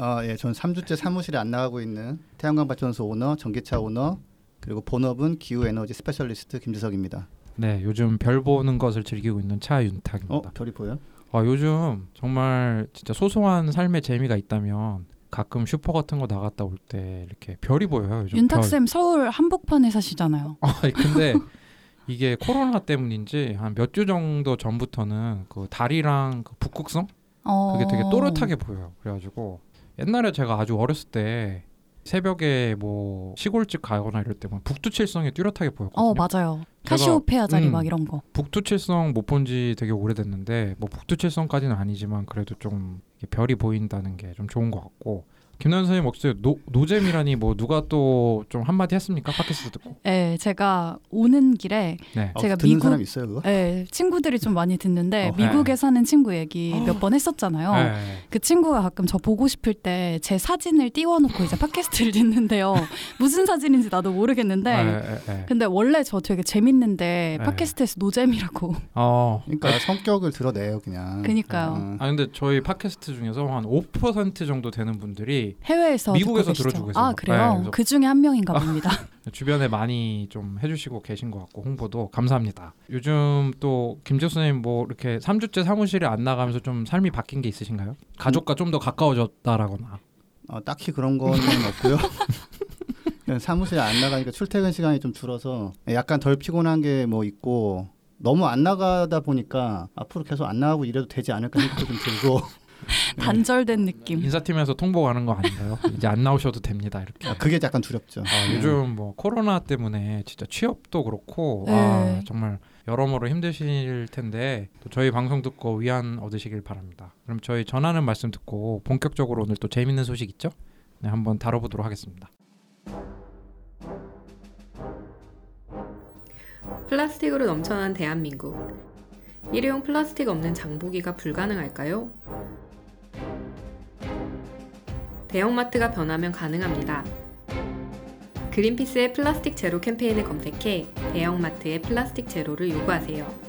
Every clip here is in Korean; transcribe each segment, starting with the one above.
아, 예, 전 3주째 사무실에 안 나가고 있는 태양광 발전소 오너, 전기차 오너, 그리고 본업은 기후 에너지 specialist 김지석입니다. 네, 요즘 별 보는 것을 즐기고 있는 어, 차윤탁입니다. 별이 보여? 아, 요즘 정말 진짜 소소한 삶의 재미가 있다면 가끔 슈퍼 같은 거 나갔다 올 때 이렇게 별이 보여요. 요즘 별. 윤탁 쌤 서울 한복판에 사시잖아요. 아, 근데 이게 코로나 때문인지 한 몇 주 정도 전부터는 그 달이랑 그 북극성 어... 그게 되게 또렷하게 보여요. 그래가지고 옛날에 제가 아주 어렸을 때 새벽에 뭐 시골집 가거나 이럴 때만 북두칠성이 뚜렷하게 보였거든요. 어, 맞아요. 카시오페아 자리 음. 막 이런 거. 북두칠성 못 본 지 되게 오래됐는데 뭐 북두칠성까지는 아니지만 그래도 좀 별이 보인다는 게 좀 좋은 것 같고 김나연 선생님 혹시 노, 노잼이라니 뭐 누가 또 좀 한마디 했습니까? 팟캐스트 듣고 네, 제가 오는 길에 네. 어, 제가 듣는 미국- 사람 있어요, 그거? 네, 친구들이 좀 많이 듣는데 어, 미국에 네. 사는 친구 얘기 몇번 했었잖아요. 네. 그 친구가 가끔 저 보고 싶을 때 제 사진을 띄워놓고 이제 팟캐스트를 듣는데요. 무슨 사진인지 나도 모르겠는데 네, 네, 네. 근데 원래 저 되게 재밌는데 네. 팟캐스트에서 노잼이라고. 어. 그러니까 성격을 드러내요, 그냥. 그니까요. 어. 아 근데 저희 팟캐스트 중에서 한 5% 정도 되는 분들이 해외에서 미국에서? 들어주고 계세요. 아 네, 그래요? 그래서- 그 중에 한 명인가 봅니다. 주변에 많이 좀 해주시고 계신 것 같고 홍보도 감사합니다. 요즘 또 김재수 선생님 뭐 이렇게 3주째 사무실에 안 나가면서 좀 삶이 바뀐 게 있으신가요? 가족과 좀 더 가까워졌다라거나. 어, 딱히 그런 거는 없고요. 그냥 사무실에 안 나가니까 출퇴근 시간이 좀 줄어서 약간 덜 피곤한 게 뭐 있고 너무 안 나가다 보니까 앞으로 계속 안 나가고 이래도 되지 않을까 생각도 좀 들고 단절된 느낌. 인사팀에서 통보 가는 거 아닌가요? 이제 안 나오셔도 됩니다 이렇게. 아, 그게 약간 두렵죠. 아, 요즘 뭐 코로나 때문에 진짜 취업도 그렇고 아, 네. 정말 여러모로 힘드실 텐데 또 저희 방송 듣고 위안 얻으시길 바랍니다. 그럼 저희 전하는 말씀 듣고 본격적으로 오늘 또 재밌는 소식 있죠? 네, 한번 다뤄보도록 하겠습니다. 플라스틱으로 넘쳐난 대한민국. 일회용 플라스틱 없는 장보기가 불가능할까요? 대형마트가 변하면 가능합니다. 그린피스의 플라스틱 제로 캠페인을 검색해 대형마트의 플라스틱 제로를 요구하세요.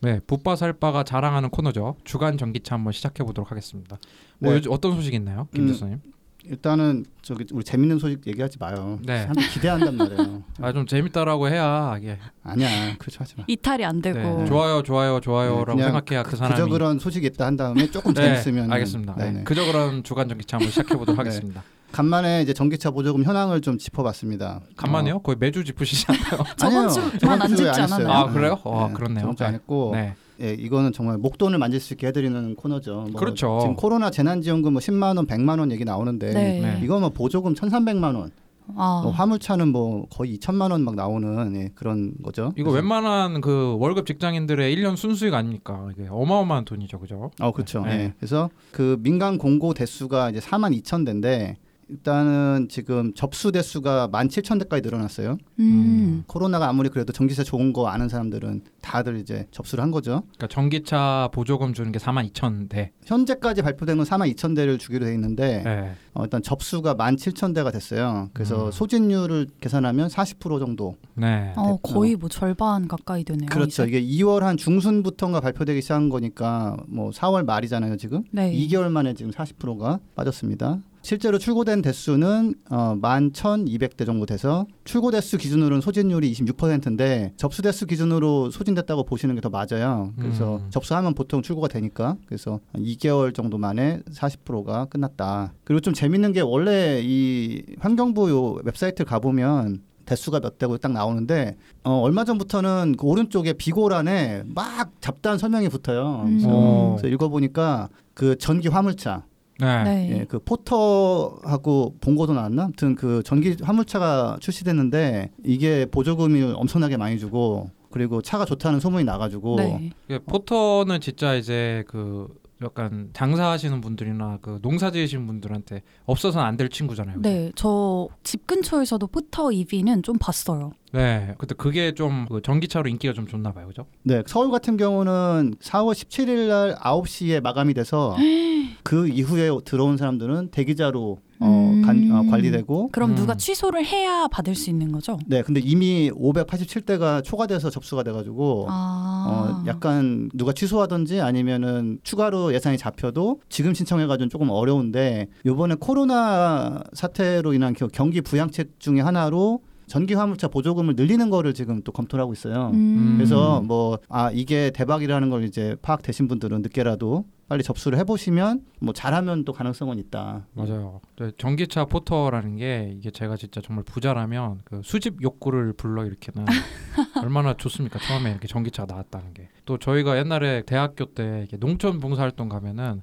네, 붓바살바가 자랑하는 코너죠. 주간 전기차 한번 시작해 보도록 하겠습니다. 뭐 네. 요즘 어떤 소식 있나요, 김 음, 교수님? 일단은 저기 우리 재밌는 소식 얘기하지 마요. 네. 사람들 기대한단 말이에요. 아 좀 재밌다라고 해야 이게 아니야, 그렇죠 하지 마. 이탈이 안 되고. 네, 좋아요, 좋아요, 좋아요라고 네, 생각해야 그 사람이 그저 그런 소식이 있다 한 다음에 조금 네, 재밌으면 알겠습니다. 네, 네네. 그저 그런 주간 전기차 한번 시작해 보도록 네. 하겠습니다. 간만에 이제 전기차 보조금 현황을 좀 짚어봤습니다. 간만에요? 거의 매주 짚으시지 않나요? 저번 주만 안 했어요. 않았나요? 아 그래요? 어 네, 그렇네요. 저번 주에 안 했고 네. 예, 이거는 정말 목돈을 만질 수 있게 해드리는 코너죠. 뭐 그렇죠. 지금 코로나 재난지원금 뭐 10만 원, 100만 원 얘기 나오는데 네. 네. 이거 뭐 보조금 1,300만 원, 아, 뭐 화물차는 뭐 거의 2천만 원 막 나오는 예, 그런 거죠. 이거 그래서- 웬만한 그 월급 직장인들의 1년 순수익 아닙니까? 이게 어마어마한 돈이죠, 그죠? 어 그렇죠. 네. 예. 그래서 그 민간 공고 대수가 이제 4만 2천 대인데 일단은 지금 접수 대수가 1만 7천 대까지 늘어났어요. 음. 코로나가 아무리 그래도 전기차 좋은 거 아는 사람들은 다들 이제 접수를 한 거죠. 그러니까 전기차 보조금 주는 게 4만 2천 대. 현재까지 발표된 건 4만 2천 대를 주기로 돼 있는데 네. 어, 일단 접수가 1만 7천 대가 됐어요. 그래서 음. 소진율을 계산하면 40% 정도. 네. 어, 거의 뭐 절반 가까이 되네요. 그렇죠. 이제. 이게 2월 한 중순부터가 발표되기 시작한 거니까 뭐 4월 말이잖아요, 지금. 네. 2개월 만에 지금 40%가 빠졌습니다. 실제로 출고된 대수는 어, 11,200대 정도 돼서 출고 대수 기준으로는 소진율이 26%인데 접수 대수 기준으로 소진됐다고 보시는 게 더 맞아요. 그래서 음. 접수하면 보통 출고가 되니까 그래서 한 2개월 정도 만에 40%가 끝났다. 그리고 좀 재밌는 게 원래 이 환경부 요 웹사이트 가보면 대수가 몇 대고 딱 나오는데 어, 얼마 전부터는 그 오른쪽에 비고란에 막 잡다한 설명이 붙어요. 음. 그래서 어. 그래서 읽어보니까 그 전기 화물차 네. 네. 예, 그 포터하고 본고도 나왔나? 아무튼 그 전기 화물차가 출시됐는데 이게 보조금이 엄청나게 많이 주고 그리고 차가 좋다는 소문이 나가지고 네. 이게 포터는 진짜 이제 그 약간 장사하시는 분들이나 그 농사 지으시는 분들한테 없어서는 안 될 친구잖아요. 그죠? 네, 저 집 근처에서도 포터 EV는 좀 봤어요. 네. 근데 그게 좀 그 전기차로 인기가 좀 좋나 봐요. 그죠? 네, 서울 같은 경우는 4월 17일 날 9시에 마감이 돼서 그 이후에 들어온 사람들은 대기자로 어, 간- 어, 음. 관리되고 그럼 음. 누가 취소를 해야 받을 수 있는 거죠? 네, 근데 이미 587대가 초과돼서 접수가 돼가지고 아, 어, 약간 누가 취소하든지 아니면은 추가로 예산이 잡혀도 지금 신청해가지고 조금 어려운데 요번에 코로나 사태로 인한 겨- 경기 부양책 중에 하나로 전기 화물차 보조금을 늘리는 거를 지금 또 검토를 하고 있어요. 음. 그래서 뭐 아 이게 대박이라는 걸 이제 파악되신 분들은 늦게라도 빨리 접수를 해보시면 뭐 잘하면 또 가능성은 있다. 맞아요. 네, 전기차 포터라는 게 이게 제가 진짜 정말 부자라면 그 수집 욕구를 불러 일으키는 얼마나 좋습니까? 처음에 이렇게 전기차가 나왔다는 게. 또 저희가 옛날에 대학교 때 이렇게 농촌 봉사활동 가면은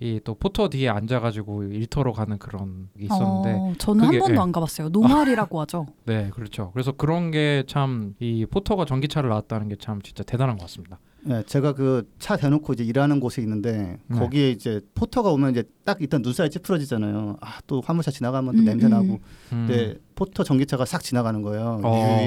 이 또 포터 뒤에 앉아가지고 일터로 가는 그런 게 있었는데 어, 저는 그게- 한 번도 예. 안 가봤어요. normal이라고 하죠. 네 그렇죠. 그래서 그런 게 참 이 포터가 전기차를 나왔다는 게 참 진짜 대단한 것 같습니다. 네, 제가 그 차 대놓고 이제 일하는 곳에 있는데 네. 거기에 이제 포터가 오면 이제 딱 일단 눈살이 찌푸러지잖아요. 아 또 화물차 지나가면 또 음, 냄새 음. 나고. 음. 근데 포터 전기차가 싹 지나가는 거예요. 어.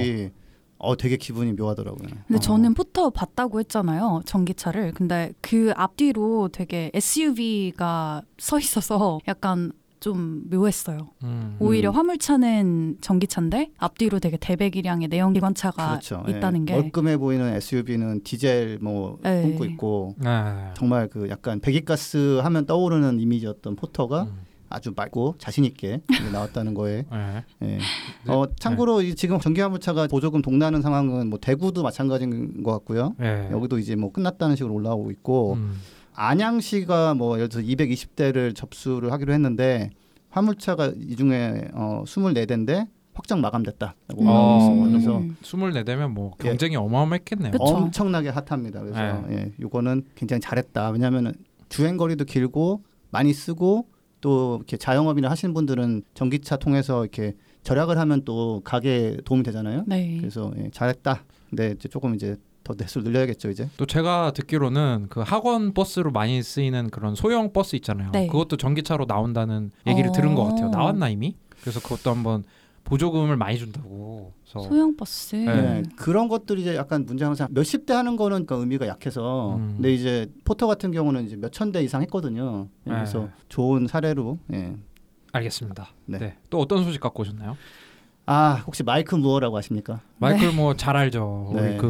이어 되게 기분이 묘하더라고요. 근데 어. 저는 포터 봤다고 했잖아요. 전기차를. 근데 그 앞뒤로 되게 SUV가 서 있어서 약간 좀 묘했어요. 음. 오히려 음. 화물차는 전기차인데 앞뒤로 되게 대배기량의 내연기관차가 그렇죠. 예. 있다는 게 얼끔해 보이는 SUV는 디젤 뭐 네. 뿜고 있고 네. 정말 그 약간 배기가스 하면 떠오르는 이미지였던 포터가 음. 아주 맑고 자신 있게 나왔다는 거에 네. 예. 어, 참고로 이 지금 전기화물차가 보조금 동나는 상황은 뭐 대구도 마찬가지인 것 같고요. 네. 여기도 이제 뭐 끝났다는 식으로 올라오고 있고 음. 안양시가 뭐 예를 들어서 220대를 접수를 하기로 했는데 화물차가 이 중에 어 24대인데 확정 마감됐다라고 음. 어, 그래서 음. 24대면 뭐 예. 경쟁이 어마어마했겠네요. 그쵸. 엄청나게 핫합니다. 그래서 네. 예, 요거는 굉장히 잘했다. 왜냐하면 주행 거리도 길고 많이 쓰고 또 이렇게 자영업이나 하시는 분들은 전기차 통해서 이렇게 절약을 하면 또 가게에 도움이 되잖아요. 네. 그래서 예, 잘했다. 근데 이제 조금 이제 더 대수를 늘려야겠죠 이제. 또 제가 듣기로는 그 학원 버스로 많이 쓰이는 그런 소형 버스 있잖아요. 네. 그것도 전기차로 나온다는 얘기를 어. 들은 것 같아요. 나왔나 이미? 그래서 그것도 한번 보조금을 많이 준다고. 그래서 소형 버스. 네. 네, 그런 것들이 이제 약간 문제 항상 몇십 대 하는 거는 그 의미가 약해서 음. 근데 이제 포터 같은 경우는 이제 몇 천 대 이상 했거든요. 예, 네. 그래서 좋은 사례로 예. 알겠습니다. 네. 네. 또 어떤 소식 갖고 오셨나요? 아 혹시 마이크 무어라고 아십니까? 마이클 뭐잘 알죠. 네. 우리 그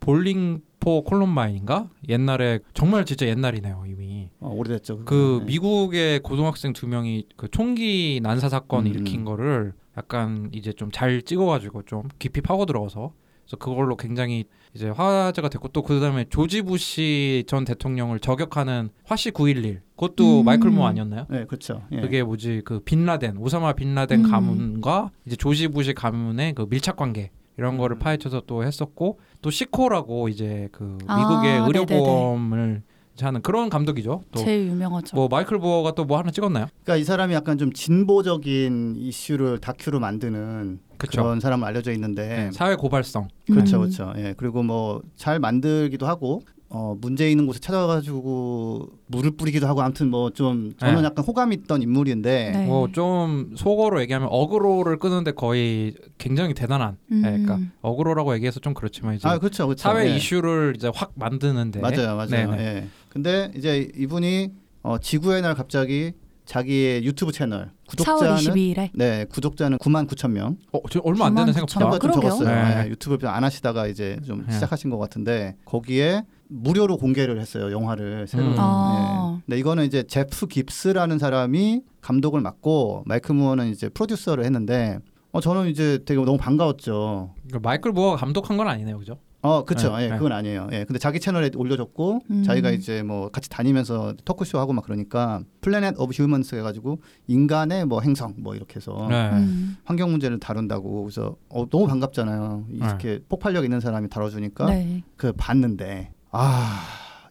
볼링포 콜럼바인인가? 옛날에 정말 진짜 옛날이네요 이미. 어, 오래됐죠. 그 네. 미국의 고등학생 두 명이 그 총기 난사 사건 음, 일으킨 음. 거를 약간 이제 좀 잘 찍어가지고 좀 깊이 파고 들어가서 그래서 그걸로 굉장히 이제 화제가 됐고 또 그다음에 조지 부시 전 대통령을 저격하는 화씨 911 그것도 음. 마이클 모 아니었나요? 네, 그렇죠. 예. 그게 뭐지 그 빈라덴 오사마 빈라덴 음. 가문과 이제 조지 부시 가문의 그 밀착 관계 이런 거를 음. 파헤쳐서 또 했었고 또 시코라고 이제 그 아, 미국의 네네네. 의료보험을 하는 그런 감독이죠. 또 제일 유명하죠. 뭐 마이클 부어가 또 뭐 하나 찍었나요? 그러니까 이 사람이 약간 좀 진보적인 이슈를 다큐로 만드는 그쵸. 그런 사람으로 알려져 있는데 사회 고발성. 그렇죠, 음. 그렇죠. 예, 그리고 뭐 잘 만들기도 하고 어, 문제 있는 곳에 찾아가지고 물을 뿌리기도 하고 아무튼 뭐 좀 저는 네. 약간 호감 있던 인물인데 네. 뭐좀 속어로 얘기하면 어그로를 끄는데 거의 굉장히 대단한. 음. 예, 그러니까 어그로라고 얘기해서 좀 그렇지만 이제 아 그렇죠, 그렇죠. 사회 예. 이슈를 이제 확 만드는데. 맞아요, 맞아요. 네네. 예. 근데 이제 이분이 어, 지구의 날 갑자기 자기의 유튜브 채널 4월 구독자는 22일에 네 구독자는 9만 9천 명. 어, 저 얼마 안 되는 9만 생각보다. 좀. 적었어요. 네. 네, 유튜브를 안 하시다가 이제 좀 네. 시작하신 것 같은데 거기에 무료로 공개를 했어요 영화를 새로. 음. 아. 네. 근데 이거는 이제 제프 깁스라는 사람이 감독을 맡고 마이크 무어는 이제 프로듀서를 했는데 어 저는 이제 되게 너무 반가웠죠. 그러니까 마이클 무어가 감독한 건 아니네요, 그죠? 어, 그쵸. 네, 예, 네. 그건 아니에요. 예, 근데 자기 채널에 올려줬고, 음. 자기가 이제 뭐 같이 다니면서 토크쇼 하고 막 그러니까, Planet of Humans 해 가지고, 인간의 뭐 행성 뭐 이렇게 해서, 네. 음. 환경 문제를 다룬다고. 그래서, 어, 너무 반갑잖아요. 이렇게 폭발력 있는 사람이 다뤄 주니까, 네. 그 봤는데, 아,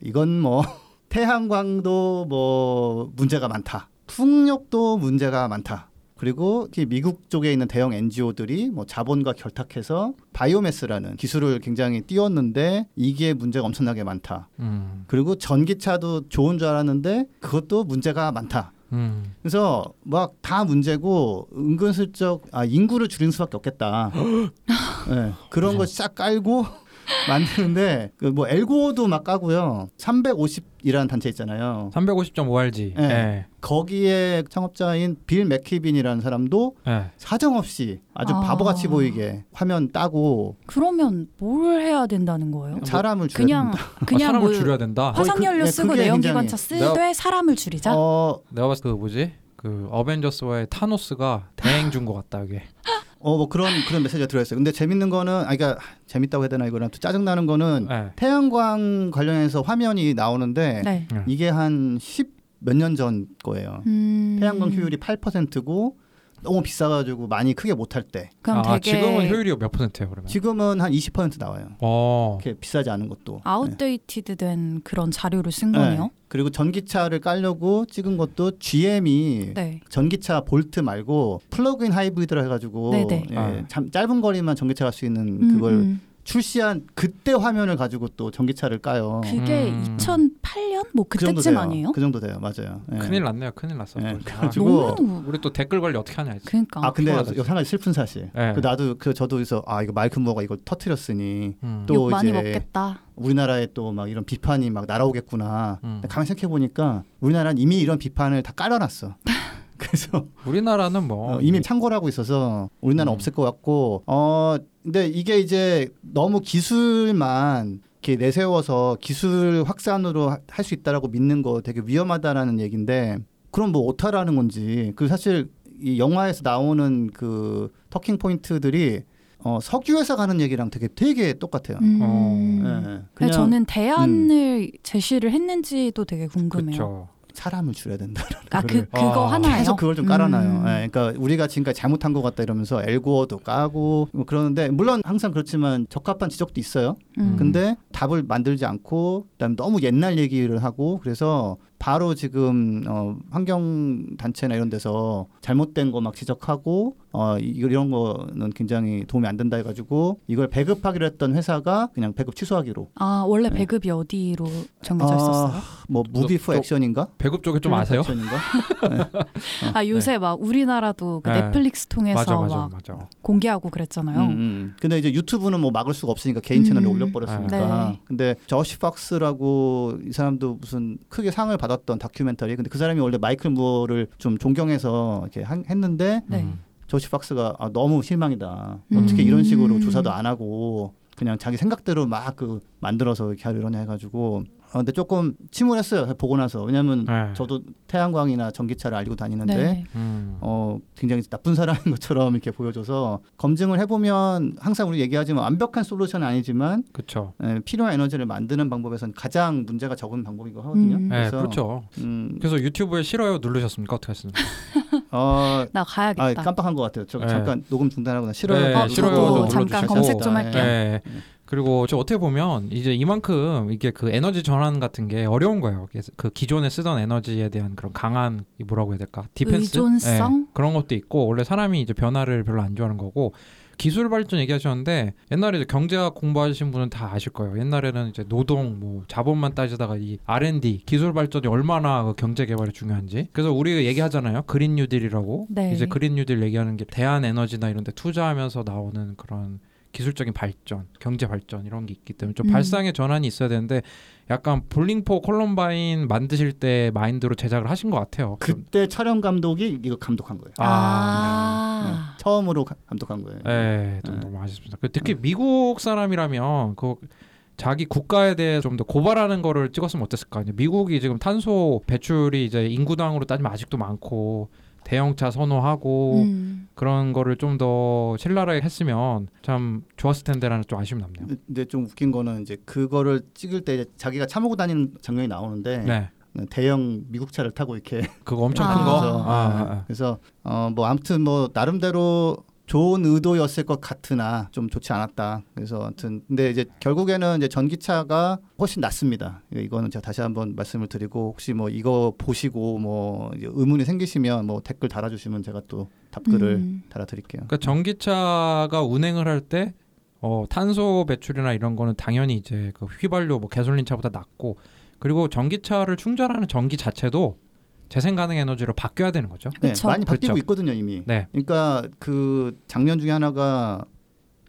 이건 뭐, 태양광도 뭐 문제가 많다. 풍력도 문제가 많다. 그리고 특히 미국 쪽에 있는 대형 NGO들이 뭐 자본과 결탁해서 바이오매스라는 기술을 굉장히 띄웠는데 이게 문제가 엄청나게 많다. 음. 그리고 전기차도 좋은 줄 알았는데 그것도 문제가 많다. 음. 그래서 막 다 문제고 은근슬쩍 아 인구를 줄이는 수밖에 없겠다. 네, 그런 거 싹 깔고 만드는데 그 뭐 엘고도 막 까고요. 350 이라는 단체 있잖아요. 350.5RG. 네. 예. 거기에 창업자인 빌 맥키빈이라는 사람도 예. 사정없이 아주 아. 바보같이 보이게 화면 따고 그러면 뭘 해야 된다는 거예요? 사람을 줄여야 그냥 된다. 아, 그냥 사람을 뭐 줄여야 된다. 거의 그- 화석연료 예, 쓰고 내연기관차 쓰되 사람을 줄이자. 어, 내가 봤을 때 그 뭐지? 그 어벤져스와의 타노스가 대행 준 것 같다 이게. 어, 뭐 그런 그런 메시지가 들어있어요. 근데 재밌는 거는, 아, 그러니까 재밌다고 해야 되나 이거랑 또 짜증 나는 거는 예. 태양광 관련해서 화면이 나오는데 네. 예. 이게 한 10 몇 년 전 거예요. 음. 태양광 효율이 8%고 너무 비싸가지고 많이 크게 못할 때 그럼 아, 되게 지금은 효율이 몇 퍼센트예요 그러면? 지금은 한 20% 나와요. 어. 이렇게 비싸지 않은 것도. 네. outdated된 그런 자료를 쓴 네. 거네요. 그리고 전기차를 깔려고 찍은 것도 GM이 네. 전기차 볼트 말고 플러그인 하이브리드라 해가지고 네네. 예, 아. 참 짧은 거리만 전기차 갈 수 있는 음, 그걸 음. 출시한 그때 화면을 가지고 또 전기차를 까요. 그게 음. 2008년 뭐그 그때쯤 돼요. 아니에요? 그 정도 돼요. 맞아요. 예. 큰일 났네요. 큰일 났어. 예, 아, 그래가지고 너무 우리 또 댓글 관리 어떻게 하냐 했지. 그러니까 아 근데 여기 한 가지 슬픈 사실. 예. 그 나도 그 저도 그래서 아 이거 마이크 무어가 이걸 터트렸으니 음. 또 이제 먹겠다. 우리나라에 또 막 이런 비판이 막 날아오겠구나. 음. 가만히 생각해 보니까 우리나라는 이미 이런 비판을 다 깔아놨어. 그래서 우리나라는 뭐 어, 이미 창궐하고 있어서 우리나라는 음. 없을 것 같고 어 근데 이게 이제 너무 기술만 이렇게 내세워서 기술 확산으로 할 수 있다라고 믿는 거 되게 위험하다라는 얘기인데 그럼 뭐 어떡하라는 건지 그 사실 이 영화에서 나오는 그 터킹 포인트들이 어, 석유 회사 가는 얘기랑 되게 되게 똑같아요. 음. 어. 예, 근데 그냥 저는 대안을 제시를 했는지도 되게 궁금해요. 그렇죠. 사람을 줄여야 된다. 아, 그 그거 아, 하나예요. 계속 그걸 좀 깔아놔요. 음. 예, 그러니까 우리가 지금까지 잘못한 것 같다 이러면서 엘고어도 까고 뭐 그러는데 물론 항상 그렇지만 적합한 지적도 있어요. 음. 근데 답을 만들지 않고 그다음 에 너무 옛날 얘기를 하고 그래서 바로 지금 어, 환경 단체나 이런 데서 잘못된 거 막 지적하고 어 이- 이런 거는 굉장히 도움이 안 된다 해가지고 이걸 배급하기로 했던 회사가 그냥 배급 취소하기로 아 원래 네. 배급이 어디로 정해져 아, 있었어요? 뭐 movie for 또- action인가? 배급 쪽에 좀 아세요? action인가? 아 요새 막 우리나라도 그 네. 넷플릭스 통해서 맞아 맞아 막 맞아. 공개하고 그랬잖아요. 음, 음. 근데 이제 유튜브는 뭐 막을 수가 없으니까 개인 채널에 음. 올려버렸으니까. 네. 근데 조시 폭스라고 이 사람도 무슨 크게 상을 받았던 다큐멘터리. 근데 그 사람이 원래 마이클 무어를 좀 존경해서 이렇게 한- 했는데 네. 음. 조시 폭스가 아, 너무 실망이다. 음. 어떻게 이런 식으로 조사도 안 하고 그냥 자기 생각대로 막 그 만들어서 이렇게 하려냐 해가지고. 어, 근데 조금 침울했어요. 보고 나서. 왜냐면 네. 저도 태양광이나 전기차를 알고 다니는데 네. 음. 어, 굉장히 나쁜 사람인 것처럼 이렇게 보여줘서 검증을 해보면 항상 우리 얘기하지만 완벽한 솔루션은 아니지만 그렇죠. 에, 필요한 에너지를 만드는 방법에선 가장 문제가 적은 방법이고 하거든요. 음. 네, 그래서 그렇죠. 음, 그래서 유튜브에 싫어요 누르셨습니까? 어떻게 했습니까? 어, 나 가야겠다. 아, 깜빡한 것 같아요. 저 네. 잠깐 녹음 중단하고 나 싫어요. 네, 어, 눌러주시고. 잠깐 검색 좀 아, 할게요. 네. 그리고 저 어떻게 보면 이제 이만큼 이게 그 에너지 전환 같은 게 어려운 거예요. 그 기존에 쓰던 에너지에 대한 그런 강한 이 뭐라고 해야 될까? defense 의존성? 네, 그런 것도 있고 원래 사람이 이제 변화를 별로 안 좋아하는 거고 기술 발전 얘기하셨는데 옛날에 이제 경제학 공부하신 분은 다 아실 거예요. 옛날에는 이제 노동 뭐 자본만 따지다가 이 R&D 기술 발전이 얼마나 그 경제 개발이 중요한지. 그래서 우리가 얘기하잖아요. 그린 뉴딜이라고. 네. 이제 그린 뉴딜 얘기하는 게 대안 에너지나 이런 데 투자하면서 나오는 그런 기술적인 발전, 경제 발전 이런 게 있기 때문에 좀 음. 발상의 전환이 있어야 되는데 약간 볼링포 콜럼바인 만드실 때 마인드로 제작을 하신 것 같아요. 좀- 그때 촬영 감독이 이거 감독한 거예요. 아. 네, 처음으로 가- 감독한 거예요. 네, 좀 네. 너무 아쉽습니다. 그 특히 미국 사람이라면 그 자기 국가에 대해 좀 더 고발하는 거를 찍었으면 어땠을까? 미국이 지금 탄소 배출이 이제 인구당으로 따지면 아직도 많고 대형차 선호하고 음. 그런 거를 좀 더 신랄하게 했으면 참 좋았을 텐데라는 좀 아쉬움이 남네요. 근데 좀 웃긴 거는 이제 그거를 찍을 때 자기가 차 몰고 다니는 장면이 나오는데 네, 대형 미국 차를 타고 이렇게 그거 엄청 아. 큰 거. 그래서, 아, 아, 아. 그래서 어 뭐 아무튼 뭐 나름대로 좋은 의도였을 것 같으나 좀 좋지 않았다. 그래서 아무튼 근데 이제 결국에는 이제 전기차가 훨씬 낫습니다. 예, 이거는 제가 다시 한번 말씀을 드리고 혹시 뭐 이거 보시고 뭐 의문이 생기시면 뭐 댓글 달아주시면 제가 또 답글을 음. 달아드릴게요. 그러니까 전기차가 운행을 할 때 어, 탄소 배출이나 이런 거는 당연히 이제 그 휘발유 뭐 가솔린 차보다 낮고 그리고 전기차를 충전하는 전기 자체도 재생 가능 에너지로 바뀌어야 되는 거죠. 네, 그쵸. 많이 바뀌고 그쵸. 있거든요 이미. 네. 그러니까 그 작년 중에 하나가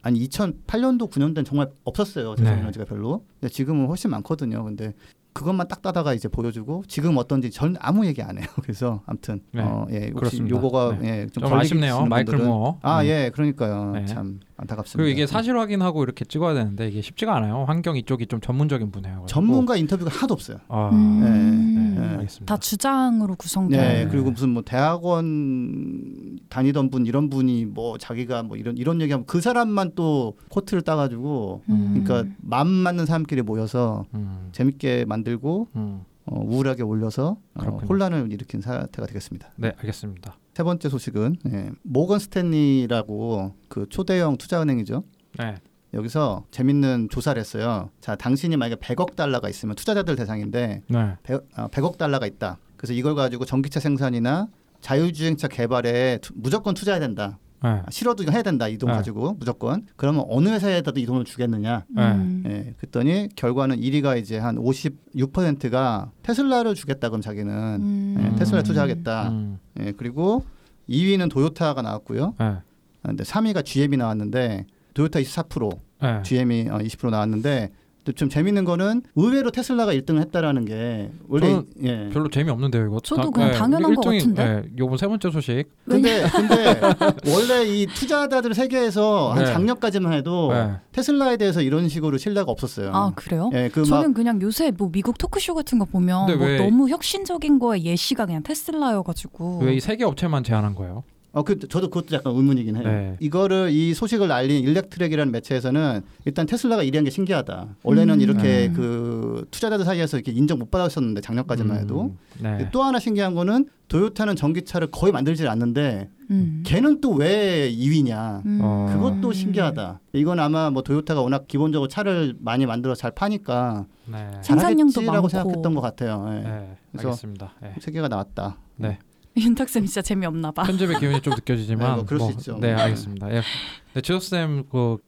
아니 2008년도 9년도엔 정말 없었어요 재생 네. 에너지가 별로. 근데 지금은 훨씬 많거든요. 근데 그것만 딱 따다가 이제 보여주고 지금 어떤지 전 아무 얘기 안 해요. 그래서 아무튼 네, 어, 예, 혹시 그렇습니다. 요거가 네. 예, 좀, 좀 아쉽네요. 마이클 무어. 아, 네. 예, 그러니까요. 네. 참 안타깝습니다. 그리고 이게 사실 확인하고 이렇게 찍어야 되는데 이게 쉽지가 않아요. 환경 이쪽이 좀 전문적인 분야예요. 전문가 인터뷰가 하나도 없어요. 아, 음. 네, 네. 알겠습니다. 다 주장으로 구성된. 네, 네. 그리고 무슨 뭐 대학원 다니던 분 이런 분이 뭐 자기가 뭐 이런 이런 얘기하면 그 사람만 또 코트를 따가지고 음. 그러니까 맘 맞는 사람끼리 모여서 음, 재밌게 만들 고 음. 어, 우울하게 올려서 어. 혼란을 일으킨 사태가 되겠습니다. 네, 알겠습니다. 세 번째 소식은 예, 모건 스탠리라고 그 초대형 투자은행이죠. 네. 여기서 재밌는 조사를 했어요. 자, 당신이 만약에 100억 달러가 있으면 투자자들 대상인데 네. 100, 어, 100억 달러가 있다. 그래서 이걸 가지고 전기차 생산이나 자율주행차 개발에 투- 무조건 투자해야 된다. 네. 아, 싫어도 해야 된다. 이 돈 네. 가지고 무조건. 그러면 어느 회사에다도 이 돈을 주겠느냐? 음. 예, 그랬더니 결과는 1위가 이제 한 56%가 테슬라를 주겠다. 그럼 자기는 음. 예, 테슬라 투자하겠다. 음. 예, 그리고 2위는 도요타가 나왔고요. 네. 아, 근데 3위가 GM이 나왔는데 도요타 24%, 네. GM이 어, 20% 나왔는데 또 좀 재밌는 거는 의외로 테슬라가 1등을 했다라는 게 원래 저는 예. 별로 재미없는데요, 이거. 저도 그냥 당연한 것 같은데? 네, 요번 세 번째 소식. 근데 근데 원래 이 투자자들 세계에서 한 네. 작년까지만 해도 네. 테슬라에 대해서 이런 식으로 신뢰가 없었어요. 아 그래요? 예, 그막 저는 그냥 요새 뭐 미국 토크쇼 같은 거 보면 뭐 왜- 너무 혁신적인 거에 예시가 그냥 테슬라여가지고 왜 이 세계 업체만 제안한 거예요? 어, 그 저도 그것도 약간 의문이긴 해요. 네. 이거를 이 소식을 알린 일렉트랙이라는 매체에서는 일단 테슬라가 1위한 게 신기하다. 원래는 음. 이렇게 네. 그 투자자들 사이에서 이렇게 인정 못 받았었는데 작년까지만 해도 음, 네. 또 하나 신기한 거는 도요타는 전기차를 거의 만들질 않는데 음. 걔는 또 왜 2위냐? 음. 어. 그것도 신기하다. 이건 아마 뭐 도요타가 워낙 기본적으로 차를 많이 만들어 잘 파니까 네. 생산량도 잘하겠지라고 많고. 생각했던 것 같아요. 예. 네. 그래서- 알겠습니다. 네. 세 개가 나왔다. 윤탁 쌤 진짜 재미없나 봐. 편집의 기운이 좀 느껴지지만 네, 뭐 그럴 수 있죠. 네, 알겠습니다. 예. 네, 지석 쌤 그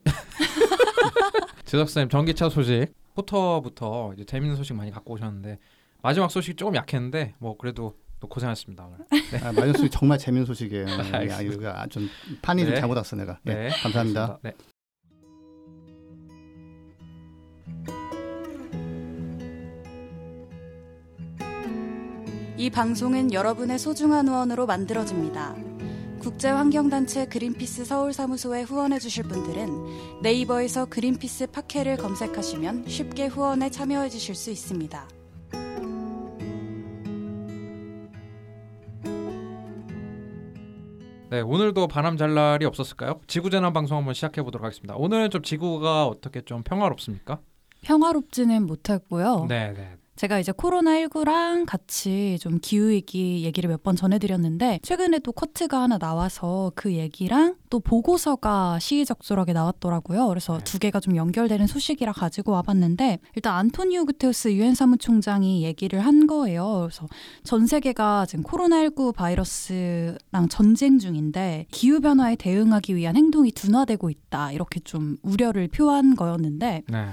지석 쌤 전기차 소식 포터부터 이제 재밌는 소식 많이 갖고 오셨는데 마지막 소식 조금 약했는데 뭐 그래도 또 고생하셨습니다 오늘. 아, 마지막 소식 정말 재밌는 소식이에요. 아, 알겠습니다. 이거 아, 좀 판이 좀 네. 잘못 왔어 내가. 네. 네, 감사합니다. 네. 이 방송은 여러분의 소중한 후원으로 만들어집니다. 국제환경단체 그린피스 서울사무소에 후원해주실 분들은 네이버에서 그린피스 팟캐를 검색하시면 쉽게 후원에 참여해주실 수 있습니다. 네, 오늘도 바람 잘 날이 없었을까요? 지구재난 방송 한번 시작해 보도록 하겠습니다. 오늘은 좀 지구가 어떻게 좀 평화롭습니까? 평화롭지는 못했고요. 네, 네. 제가 이제 코로나19랑 같이 좀 기후위기 얘기를 몇 번 전해드렸는데 최근에 또 커트가 하나 나와서 그 얘기랑 또 보고서가 시의적절하게 나왔더라고요. 그래서 네. 두 개가 좀 연결되는 소식이라 가지고 와봤는데 일단 안토니오 구테우스 유엔 사무총장이 얘기를 한 거예요. 그래서 전 세계가 지금 코로나19 바이러스랑 전쟁 중인데 기후 변화에 대응하기 위한 행동이 둔화되고 있다 이렇게 좀 우려를 표한 거였는데 네.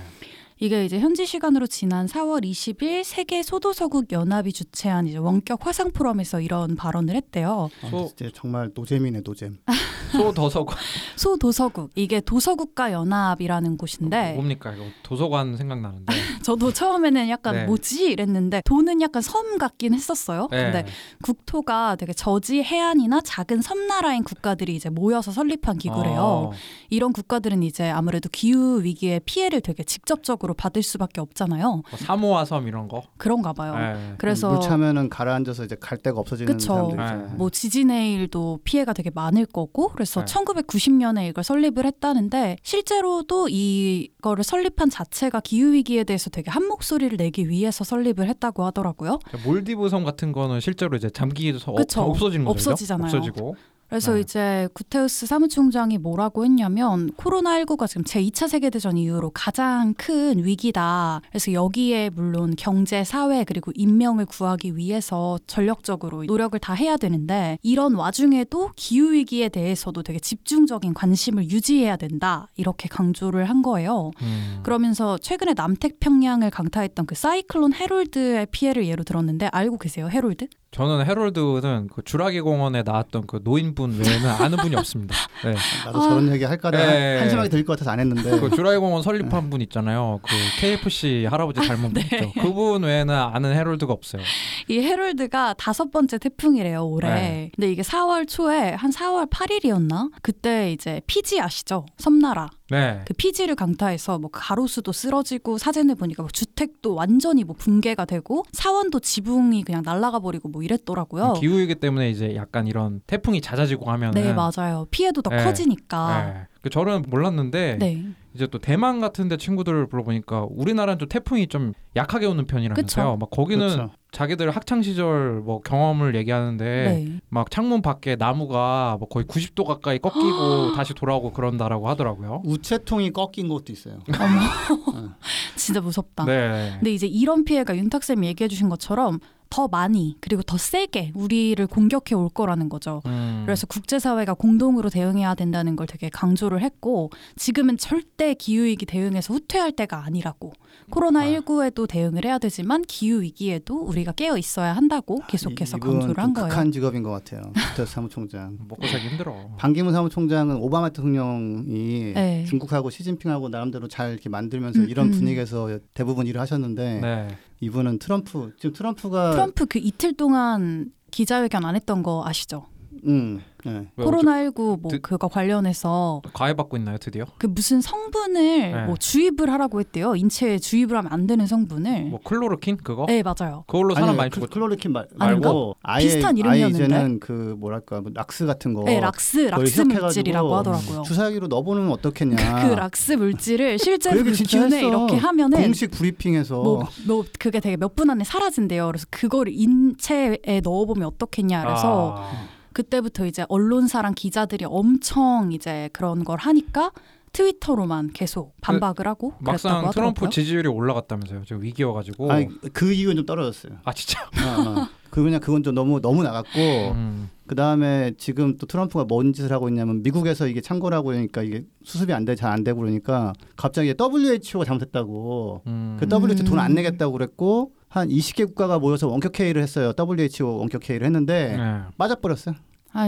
이게 이제 현지 시간으로 지난 4월 20일 세계 소도서국 연합이 주최한 이제 원격 화상 포럼에서 이런 발언을 했대요. 아, 소- 진짜 정말 노잼이네 노잼. 소도서관 소도서국 이게 도서국가 연합이라는 곳인데 뭡니까 이거 도서관 생각나는데. 저도 처음에는 약간 네. 뭐지 이랬는데 도는 약간 섬 같긴 했었어요. 네. 근데 국토가 되게 저지 해안이나 작은 섬나라인 국가들이 이제 모여서 설립한 기구래요. 어, 이런 국가들은 이제 아무래도 기후 위기의 피해를 되게 직접적으로 받을 수밖에 없잖아요. 뭐 사모아 섬 이런 거. 그런가 봐요. 네. 그래서 물 차면은 가라앉아서 이제 갈 데가 없어지는 그쵸. 사람들이죠. 네. 뭐 지진의 일도 피해가 되게 많을 거고 그래서 네. 1990년에 이걸 설립을 했다는데 실제로도 이거를 설립한 자체가 기후 위기에 대해서 되게 한 목소리를 내기 위해서 설립을 했다고 하더라고요. 몰디브 섬 같은 거는 실제로 이제 잠기도 서- 그쵸. 없어지는 거죠. 없어지잖아요. 없어지고. 그래서 네. 이제 구테우스 사무총장이 뭐라고 했냐면 코로나19가 지금 제2차 세계대전 이후로 가장 큰 위기다. 그래서 여기에 물론 경제, 사회 그리고 인명을 구하기 위해서 전력적으로 노력을 다 해야 되는데 이런 와중에도 기후 위기에 대해서도 되게 집중적인 관심을 유지해야 된다. 이렇게 강조를 한 거예요. 음. 그러면서 최근에 남태평양을 강타했던 그 사이클론 헤롤드의 피해를 예로 들었는데 알고 계세요? 헤롤드? 저는 해롤드는 그 주라기 공원에 나왔던 그 노인분 외에는 아는 분이 없습니다. 네. 나도 저런 얘기 할까 봐 네. 한심하게 들릴 것 같아서 안 했는데 그 주라기 공원 설립한 분 있잖아요. 그 KFC 할아버지 닮은 분 있죠. 그분 외에는 아는 해롤드가 없어요. 이 헤럴드가 다섯 번째 태풍이래요 올해. 네. 근데 이게 4월 초에 한 4월 8일이었나? 그때 이제 피지 아시죠? 섬나라. 네. 그 피지를 강타해서 뭐 가로수도 쓰러지고 사진을 보니까 뭐 주택도 완전히 뭐 붕괴가 되고 사원도 지붕이 그냥 날아가 버리고 뭐 이랬더라고요. 기후 위기 때문에 이제 약간 이런 태풍이 잦아지고 하면은 네 맞아요. 피해도 더 네. 커지니까. 네. 그 저는 몰랐는데 네. 이제 또 대만 같은데 친구들을 불러보니까 우리나라는 좀 태풍이 좀 약하게 오는 편이라면서요. 그쵸. 막 거기는 그렇죠. 자기들 학창 시절 뭐 경험을 얘기하는데 네. 막 창문 밖에 나무가 뭐 거의 90도 가까이 꺾이고 다시 돌아오고 그런다라고 하더라고요. 우체통이 꺾인 것도 있어요. 진짜 무섭다. 네. 근데 이제 이런 피해가 윤탁 쌤이 얘기해 주신 것처럼 더 많이 그리고 더 세게 우리를 공격해 올 거라는 거죠. 음. 그래서 국제사회가 공동으로 대응해야 된다는 걸 되게 강조를 했고 지금은 절대 기후위기 대응에서 후퇴할 때가 아니라고 코로나19에도 대응을 해야 되지만 기후위기에도 우리가 깨어 있어야 한다고 계속해서 이분 강조를 한좀 거예요. 극한 직업인 것 같아요. 구테스 사무총장. 먹고 살기 힘들어. 반기문 사무총장은 오바마 대통령이 네. 중국하고 시진핑하고 나름대로 잘 이렇게 만들면서 음, 이런 음. 분위기에서 대부분 일을 하셨는데 네. 이분은 트럼프 지금 트럼프가 트럼프 그 이틀 동안 기자회견 안 했던 거 아시죠? 음, 네. 왜 코로나19 뭐 드- 그거 관련해서 어째- 과외 받고 있나요 드디어? 그 무슨 성분을 네. 뭐 주입을 하라고 했대요. 인체에 주입을 하면 안 되는 성분을. 뭐 클로로퀸 그거? 네 맞아요. 그걸로 사람 아니 많이 클- 죽었죠. 클로로퀸 말? 말고 아예 비슷한 이름이었는데? 이제는 그 뭐랄까 뭐 락스 같은 거 네 락스 그걸 락스 물질이라고 하더라고요. 주사기로 넣어보면 어떻겠냐. 그 락스 물질을 실제로 그그 진짜 균에 했어. 이렇게 하면은 공식 브리핑에서 뭐, 뭐 그게 되게 몇 분 안에 사라진대요. 그래서 그거를 인체에 넣어보면 어떻겠냐. 그래서 아, 그때부터 이제 언론사랑 기자들이 엄청 이제 그런 걸 하니까 트위터로만 계속 반박을 하고 그랬다고 막상 하더라고요. 트럼프 지지율이 올라갔다면서요. 지금 위기여가지고. 아니 그 이후는 좀 떨어졌어요. 아 진짜. 어, 어. 그 그냥 그건 좀 너무 너무 나갔고 음. 그 다음에 지금 또 트럼프가 뭔 짓을 하고 있냐면 미국에서 이게 창고라고 그러니까 이게 수습이 안 돼 잘 안 되고 그러니까 갑자기 WHO가 잘못했다고 음. 그 WHO 돈안 음. 내겠다고 그랬고 한 20개 국가가 모여서 원격 회의를 했어요. WHO 원격 회의를 했는데 네. 빠져버렸어요.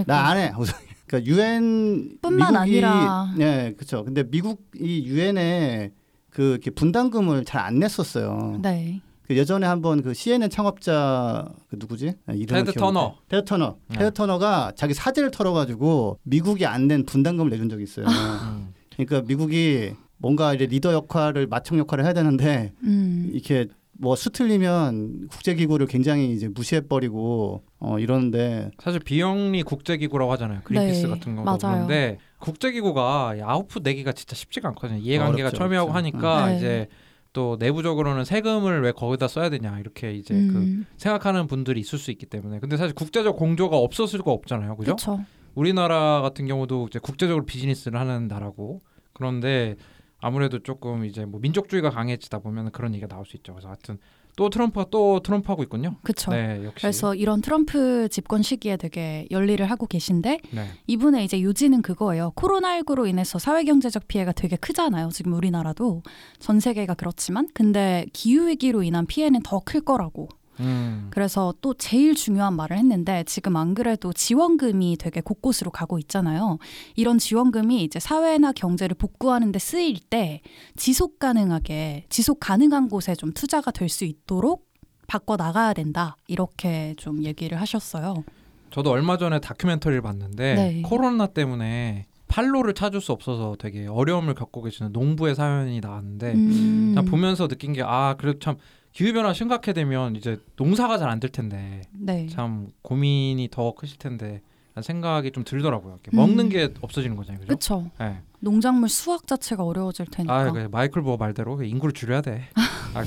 나 안 해. 우선. 그러니까 유엔 뿐만 아니라- 네, 그렇죠. 근데 미국이 유엔에 그 이렇게 분담금을 잘 안 냈었어요. 네. 그 예전에 한번 그 CNN 창업자 그 누구지? 아, 테드. 터너. 테드 터너. 네. 테드 터너가 자기 사재를 털어가지고 미국이 안 낸 분담금을 내준 적이 있어요. 음. 그러니까 미국이 뭔가 이제 리더 역할을 맏형 역할을 해야 되는데 음. 이렇게 뭐 수틀리면 국제기구를 굉장히 이제 무시해버리고 어 이러는데 사실 비영리 국제기구라고 하잖아요. 그린피스 네, 같은 거 맞아요. 그런데 국제기구가 이 아웃풋 내기가 진짜 쉽지가 않거든요. 이해관계가 어렵죠, 첨예하고 어렵죠. 하니까 네. 이제 또 내부적으로는 세금을 왜 거기다 써야 되냐 이렇게 이제 그 음. 생각하는 분들이 있을 수 있기 때문에 근데 사실 국제적 공조가 없었을 수가 없잖아요. 그죠? 그렇죠. 우리나라 같은 경우도 이제 국제적으로 비즈니스를 하는 나라고 그런데 아무래도 조금 이제 뭐 민족주의가 강해지다 보면 그런 얘기가 나올 수 있죠. 그래서 하여튼 또 트럼프가 또 트럼프 하고 있군요. 그렇죠. 네, 역시. 그래서 이런 트럼프 집권 시기에 되게 열일을 하고 계신데 네. 이분의 이제 요지는 그거예요. 코로나19로 인해서 사회 경제적 피해가 되게 크잖아요. 지금 우리나라도 전 세계가 그렇지만 근데 기후 위기로 인한 피해는 더 클 거라고. 음. 그래서 또 제일 중요한 말을 했는데 지금 안 그래도 지원금이 되게 곳곳으로 가고 있잖아요. 이런 지원금이 이제 사회나 경제를 복구하는 데 쓰일 때 지속 가능하게 지속 가능한 곳에 좀 투자가 될 수 있도록 바꿔 나가야 된다. 이렇게 좀 얘기를 하셨어요. 저도 얼마 전에 다큐멘터리를 봤는데 네. 코로나 때문에 판로를 찾을 수 없어서 되게 어려움을 겪고 계시는 농부의 사연이 나왔는데 음. 난 보면서 느낀 게 아 그래도 참 기후 변화 심각해 되면 이제 농사가 잘 안 될 텐데 네. 참 고민이 더 크실 텐데 생각이 좀 들더라고요. 음. 먹는 게 없어지는 거잖아요? 그렇죠. 네. 농작물 수확 자체가 어려워질 테니까. 아, 그 마이클 보어 말대로 인구를 줄여야 돼. 아,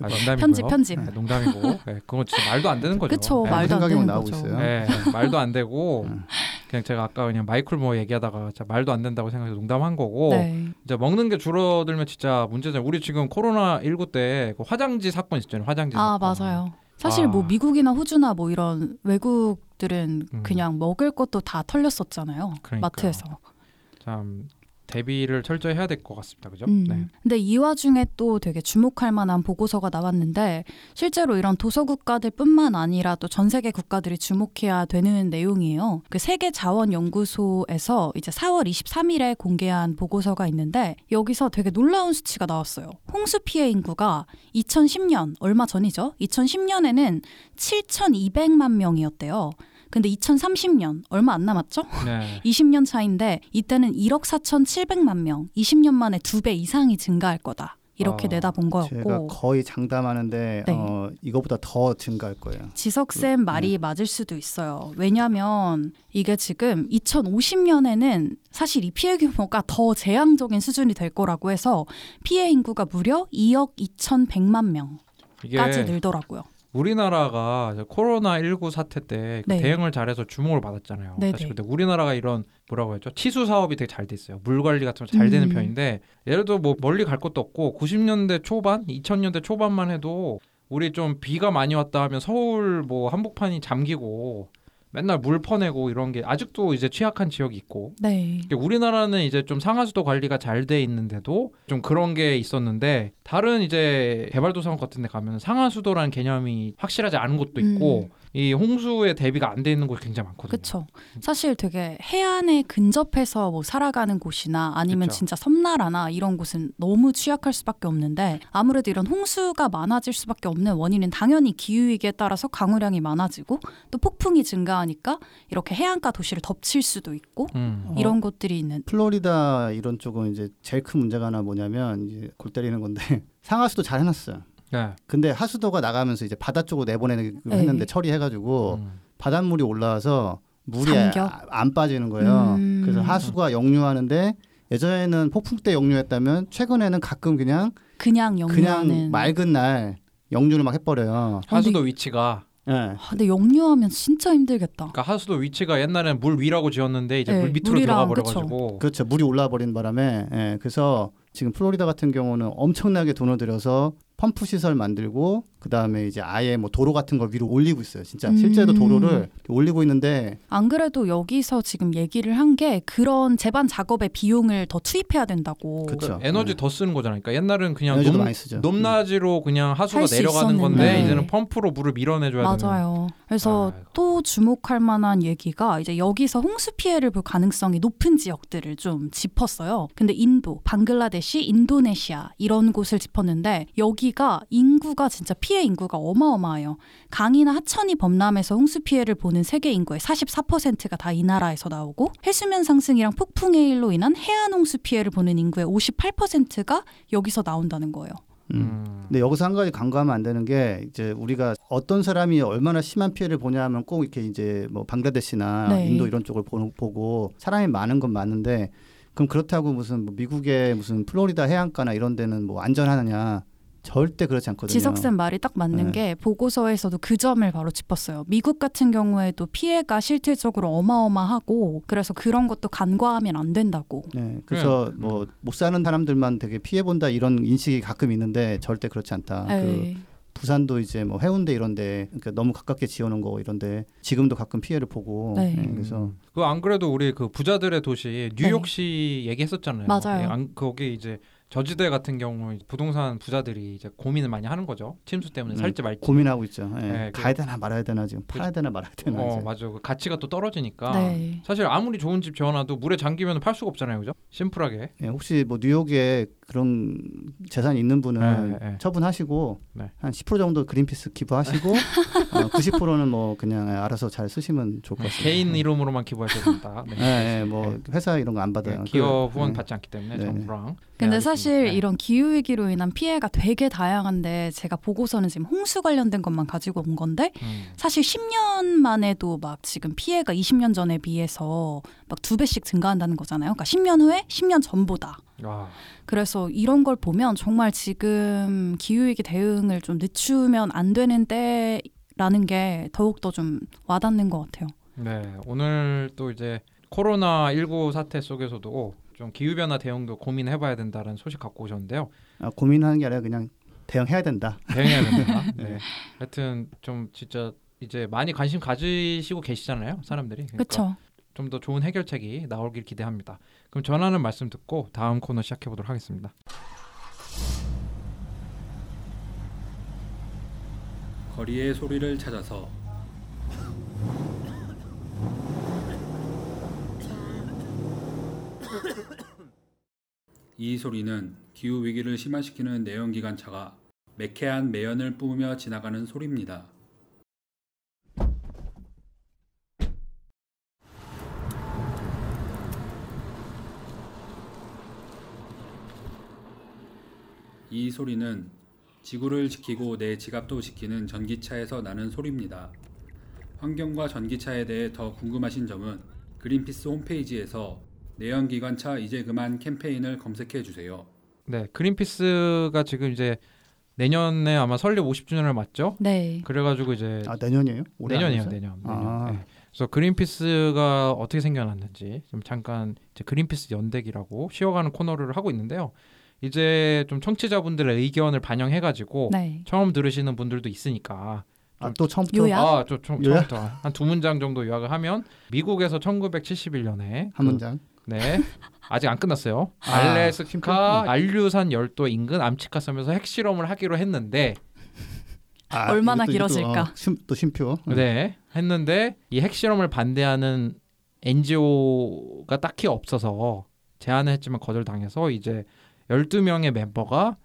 아, 농담이고요. 편집 편집. 네, 농담이고. 네, 그건 진짜 말도 안 되는 거죠. 그쵸 네. 말도 안 생각이 되는 나오고 거죠. 있어요. 네, 말도 안 되고 음. 그냥 제가 아까 그냥 마이클 뭐 얘기하다가 진짜 말도 안 된다고 생각해서 농담한 거고 네. 이제 먹는 게 줄어들면 진짜 문제잖아요. 우리 지금 코로나 19 때 그 화장지 사건 있었잖아요. 화장지 아 사건. 맞아요. 사실 아. 뭐 미국이나 호주나 뭐 이런 외국들은 음. 그냥 먹을 것도 다 털렸었잖아요. 그러니까요. 마트에서. 참 대비를 철저히 해야 될 것 같습니다. 그죠? 음. 네. 근데 이 와중에 또 되게 주목할 만한 보고서가 나왔는데 실제로 이런 도서 국가들뿐만 아니라 또 전 세계 국가들이 주목해야 되는 내용이에요. 그 세계 자원 연구소에서 이제 4월 23일에 공개한 보고서가 있는데 여기서 되게 놀라운 수치가 나왔어요. 홍수 피해 인구가 2010년 얼마 전이죠. 2010년에는 7,200만 명이었대요. 근데 2030년 얼마 안 남았죠? 네. 20년 차인데 이때는 1억 4,700만 명, 20년 만에 두 배 이상이 증가할 거다. 이렇게 아, 내다본 제가 거였고 거의 장담하는데 네. 어, 이거보다 더 증가할 거예요. 지석 쌤 말이 맞을 수도 있어요. 왜냐하면 이게 지금 2050년에는 사실 이 피해 규모가 더 재앙적인 수준이 될 거라고 해서 피해 인구가 무려 2억 2,100만 명까지 늘더라고요. 우리나라가 코로나 19 사태 때그 네. 대응을 잘해서 주목을 받았잖아요. 네네. 사실 근데 우리나라가 이런 뭐라고 했죠? 치수 사업이 되게 잘 돼 있어요. 물 관리 같은 거 잘 되는 음. 편인데 예를 들어 뭐 멀리 갈 것도 없고 90년대 초반, 2000년대 초반만 해도 우리 좀 비가 많이 왔다 하면 서울 뭐 한복판이 잠기고 맨날 물 퍼내고 이런 게 아직도 이제 취약한 지역이 있고 네. 우리나라는 이제 좀 상하수도 관리가 잘 돼 있는데도 좀 그런 게 있었는데 다른 이제 개발도상국 같은 데 가면 상하수도라는 개념이 확실하지 않은 곳도 있고 이 홍수에 대비가 안 돼 있는 곳이 굉장히 많거든요. 그렇죠. 사실 되게 해안에 근접해서 뭐 살아가는 곳이나 아니면 그쵸. 진짜 섬나라나 이런 곳은 너무 취약할 수밖에 없는데 아무래도 이런 홍수가 많아질 수밖에 없는 원인은 당연히 기후 위기에 따라서 강우량이 많아지고 또 폭풍이 증가하니까 이렇게 해안가 도시를 덮칠 수도 있고 음. 이런 곳들이 있는 플로리다 이런 쪽은 이제 제일 큰 문제가 하나 뭐냐면 이제 골 때리는 건데 상하수도 잘 해놨어요. 네. 근데 하수도가 나가면서 이제 바다 쪽으로 내보내는 네. 했는데 처리해가지고 음. 바닷물이 올라와서 물이 잠겨? 아- 안 빠지는 거예요. 음. 그래서 하수가 역류하는데 예전에는 폭풍 때 역류했다면 최근에는 가끔 그냥 그냥 영유하는 그냥 맑은 날 역류를 막 해버려요. 하수도 위치가 예. 아, 근데 영유하면 진짜 힘들겠다. 그러니까 하수도 위치가 옛날에는 물 위라고 지었는데 이제 네, 물 밑으로 물이랑, 들어가 버려가지고 그렇죠. 물이 올라와 버리는 바람에 예. 그래서 지금 플로리다 같은 경우는 엄청나게 돈을 들여서 펌프 시설 만들고 그 다음에 이제 아예 뭐 도로 같은 걸 위로 올리고 있어요. 진짜 음. 실제로 도로를 올리고 있는데 안 그래도 여기서 지금 얘기를 한 게 그런 제반 작업에 비용을 더 투입해야 된다고. 그쵸. 에너지 네. 더 쓰는 거잖아요. 그러니까 옛날은 그냥 높, 많이 쓰죠. 높낮이로 그냥 하수가 내려가는 건데 있었는데. 이제는 펌프로 물을 밀어내줘야 되는 맞아요. 그래서 아이고. 또 주목할 만한 얘기가 이제 여기서 홍수 피해를 볼 가능성이 높은 지역들을 좀 짚었어요. 근데 인도, 방글라데시, 인도네시아 이런 곳을 짚었는데 여기가 인구가 진짜 피해 인구가 어마어마해요. 강이나 하천이 범람해서 홍수 피해를 보는 세계 인구의 44%가 다 이 나라에서 나오고 해수면 상승이랑 폭풍의 일로 인한 해안 홍수 피해를 보는 인구의 58%가 여기서 나온다는 거예요. 음. 음. 근데 여기서 한 가지 간과하면 안 되는 게 이제 우리가 어떤 사람이 얼마나 심한 피해를 보냐면 꼭 이렇게 이제 뭐 방글라데시나 네. 인도 이런 쪽을 보, 보고 사람이 많은 건 맞는데 그럼 그렇다고 무슨 뭐 미국의 무슨 플로리다 해안가나 이런 데는 뭐 안전하느냐 절대 그렇지 않거든요. 지석쌤 말이 딱 맞는 네. 게 보고서에서도 그 점을 바로 짚었어요. 미국 같은 경우에도 피해가 실질적으로 어마어마하고 그래서 그런 것도 간과하면 안 된다고. 네, 그래서 음. 뭐못 사는 사람들만 되게 피해 본다 이런 인식이 가끔 있는데 절대 그렇지 않다. 그 에이, 부산도 이제 뭐 해운대 이런데 그러니까 너무 가깝게 지어놓은 거 이런데 지금도 가끔 피해를 보고 네. 네, 그래서 그 안 그래도 우리 그 부자들의 도시 뉴욕시 얘기했었잖아요. 맞아요. 예, 안, 거기 이제 저지대 같은 경우 부동산 부자들이 이제 고민을 많이 하는 거죠. 침수 때문에 음, 살지 말지. 고민하고 있죠. 예. 네, 가야 되나 말아야 되나 지금 팔아야 되나 말아야 되나 어 이제. 맞아. 그 가치가 또 떨어지니까. 네. 사실 아무리 좋은 집 지어놔도 물에 잠기면 팔 수가 없잖아요, 그죠? 심플하게. 예, 혹시 뭐 뉴욕에 그런 재산이 있는 분은 네, 네. 처분하시고 네. 한10% 정도 그린피스 기부하시고 어, 90%는 뭐 그냥 알아서 잘 쓰시면 좋을 것 같습니다. 개인 이름으로만 기부하셔야 된다. 네. 예, 예, 뭐 네. 회사 이런 거 안 받아요. 네, 기업 그, 후원 예. 받지 않기 때문에 네. 정부랑. 근데 네, 사실. 네. 이런 기후 위기로 인한 피해가 되게 다양한데 제가 보고서는 지금 홍수 관련된 것만 가지고 온 건데 음. 사실 10년만 해도 막 지금 피해가 20년 전에 비해서 막 두 배씩 증가한다는 거잖아요. 그러니까 10년 후에 10년 전보다. 아, 그래서 이런 걸 보면 정말 지금 기후위기 대응을 좀 늦추면 안 되는 때라는 게 더욱더 좀 와닿는 것 같아요. 네. 오늘 또 이제 코로나 19 사태 속에서도 좀 기후 변화 대응도 고민해 봐야 된다는 소식 갖고 오셨는데요. 아, 고민하는 게 아니라 그냥 대응해야 된다. 대응해야 된다. 네. 하여튼 좀 진짜 이제 많이 관심 가지시고 계시잖아요, 사람들이. 그러니까 그렇죠. 좀 더 좋은 해결책이 나오길 기대합니다. 그럼 전하는 말씀 듣고 다음 코너 시작해 보도록 하겠습니다. 거리의 소리를 찾아서 이 소리는 기후 위기를 심화시키는 내연기관차가 매캐한 매연을 뿜으며 지나가는 소리입니다. 이 소리는 지구를 지키고 내 지갑도 지키는 전기차에서 나는 소리입니다. 환경과 전기차에 대해 더 궁금하신 점은 그린피스 홈페이지에서 내연기관차 이제 그만 캠페인을 검색해 주세요. 네, 그린피스가 지금 이제 내년에 아마 설립 50주년을 맞죠? 네. 그래가지고 이제 아 내년이에요? 올해 내년이에요, 아니었어요? 내년. 아. 내년. 네. 그래서 그린피스가 어떻게 생겨났는지 좀 잠깐 이제 그린피스 연대기라고 쉬어가는 코너를 하고 있는데요. 이제 좀 청취자분들의 의견을 반영해 가지고 네. 처음 들으시는 분들도 있으니까 아, 또 처음부터 요약? 아, 저? 처음부터 한 두 문장 정도 요약을 하면 미국에서 1971년에 한 문장. 네. 아직 안 끝났어요. 아, 알래스카. 알류산 열도 인근 암치카 섬에서 핵실험을 하기로 했는데 아, 얼마나 이것도- 길어질까? 어, 심, 또 심표. 음. 네. 했는데 이 핵실험을 반대하는 NGO가 딱히 없어서 제안을 했지만 거절당해서 이제 12명의 멤버가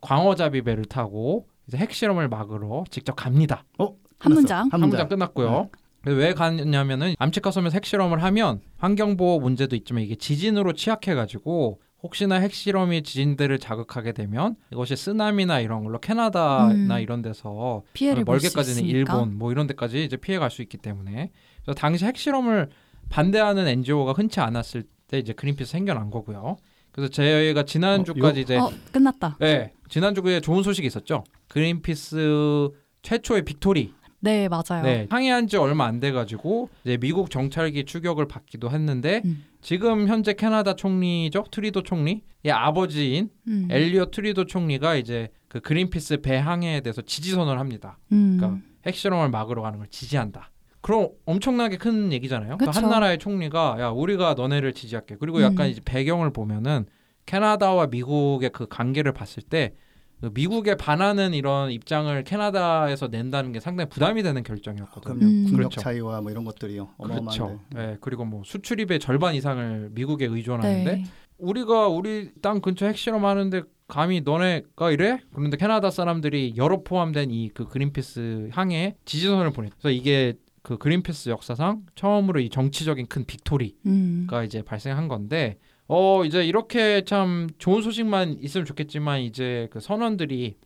광어잡이 배를 타고 이제 핵실험을 막으러 직접 갑니다. 어, 한 끝났어. 문장. 한한 문장. 문장 끝났고요. 그래서 왜 가냐면은 암치카 섬에서 핵실험을 하면 환경보호 문제도 있지만 이게 지진으로 취약해가지고 혹시나 핵실험이 지진들을 자극하게 되면 이것이 쓰나미나 이런 걸로 캐나다나 음. 이런 데서 멀게까지는. 일본 뭐 이런 데까지 이제 피해 갈 수 있기 때문에 그래서 당시 핵실험을 반대하는 NGO가 흔치 않았을 때 이제 그린피스 생겨난 거고요. 그래서 저희가 지난주까지 이제 어, 끝났다. 네 지난주에 좋은 소식이 있었죠. 그린피스 최초의 victory 네, 맞아요. 네, 항해한 지 얼마 안 돼 가지고 이제 미국 정찰기 추격을 받기도 했는데 음. 지금 현재 캐나다 총리죠 트뤼도 총리의 아버지인 음. 엘리엇 트뤼도 총리가 이제 그 그린피스 배 항해에 대해서 지지 선언을 합니다. 음. 그러니까 핵실험을 막으러 가는 걸 지지한다. 그럼 엄청나게 큰 얘기잖아요. 그러니까 한. 나라의 총리가 야 우리가 너네를 지지할게. 그리고 약간 음. 이제 배경을 보면은 캐나다와 미국의 그 관계를 봤을 때그 미국에 반하는 이런 입장을 캐나다에서 낸다는 게 상당히 부담이 되는 결정이었거든요. 그럼요. 음. 국력 그렇죠. 차이와 뭐 이런 것들이요. 그렇죠. 어마어마한데. 네, 그리고 뭐 수출입의 절반 이상을 미국에 의존하는데 네. 우리가 우리 땅 근처 핵실험 하는데 감히 너네가 이래? 그런데 캐나다 사람들이 여러 포함된 이 그 그린피스 항해에 지지선을 보내. 그래서 이게 그 그린피스 역사상 처음으로 이 정치적인 큰 빅토리가 음. 이제 발생한 건데 어 이제 이렇게 참 좋은 소식만 있으면 좋겠지만 이제 그 선원들이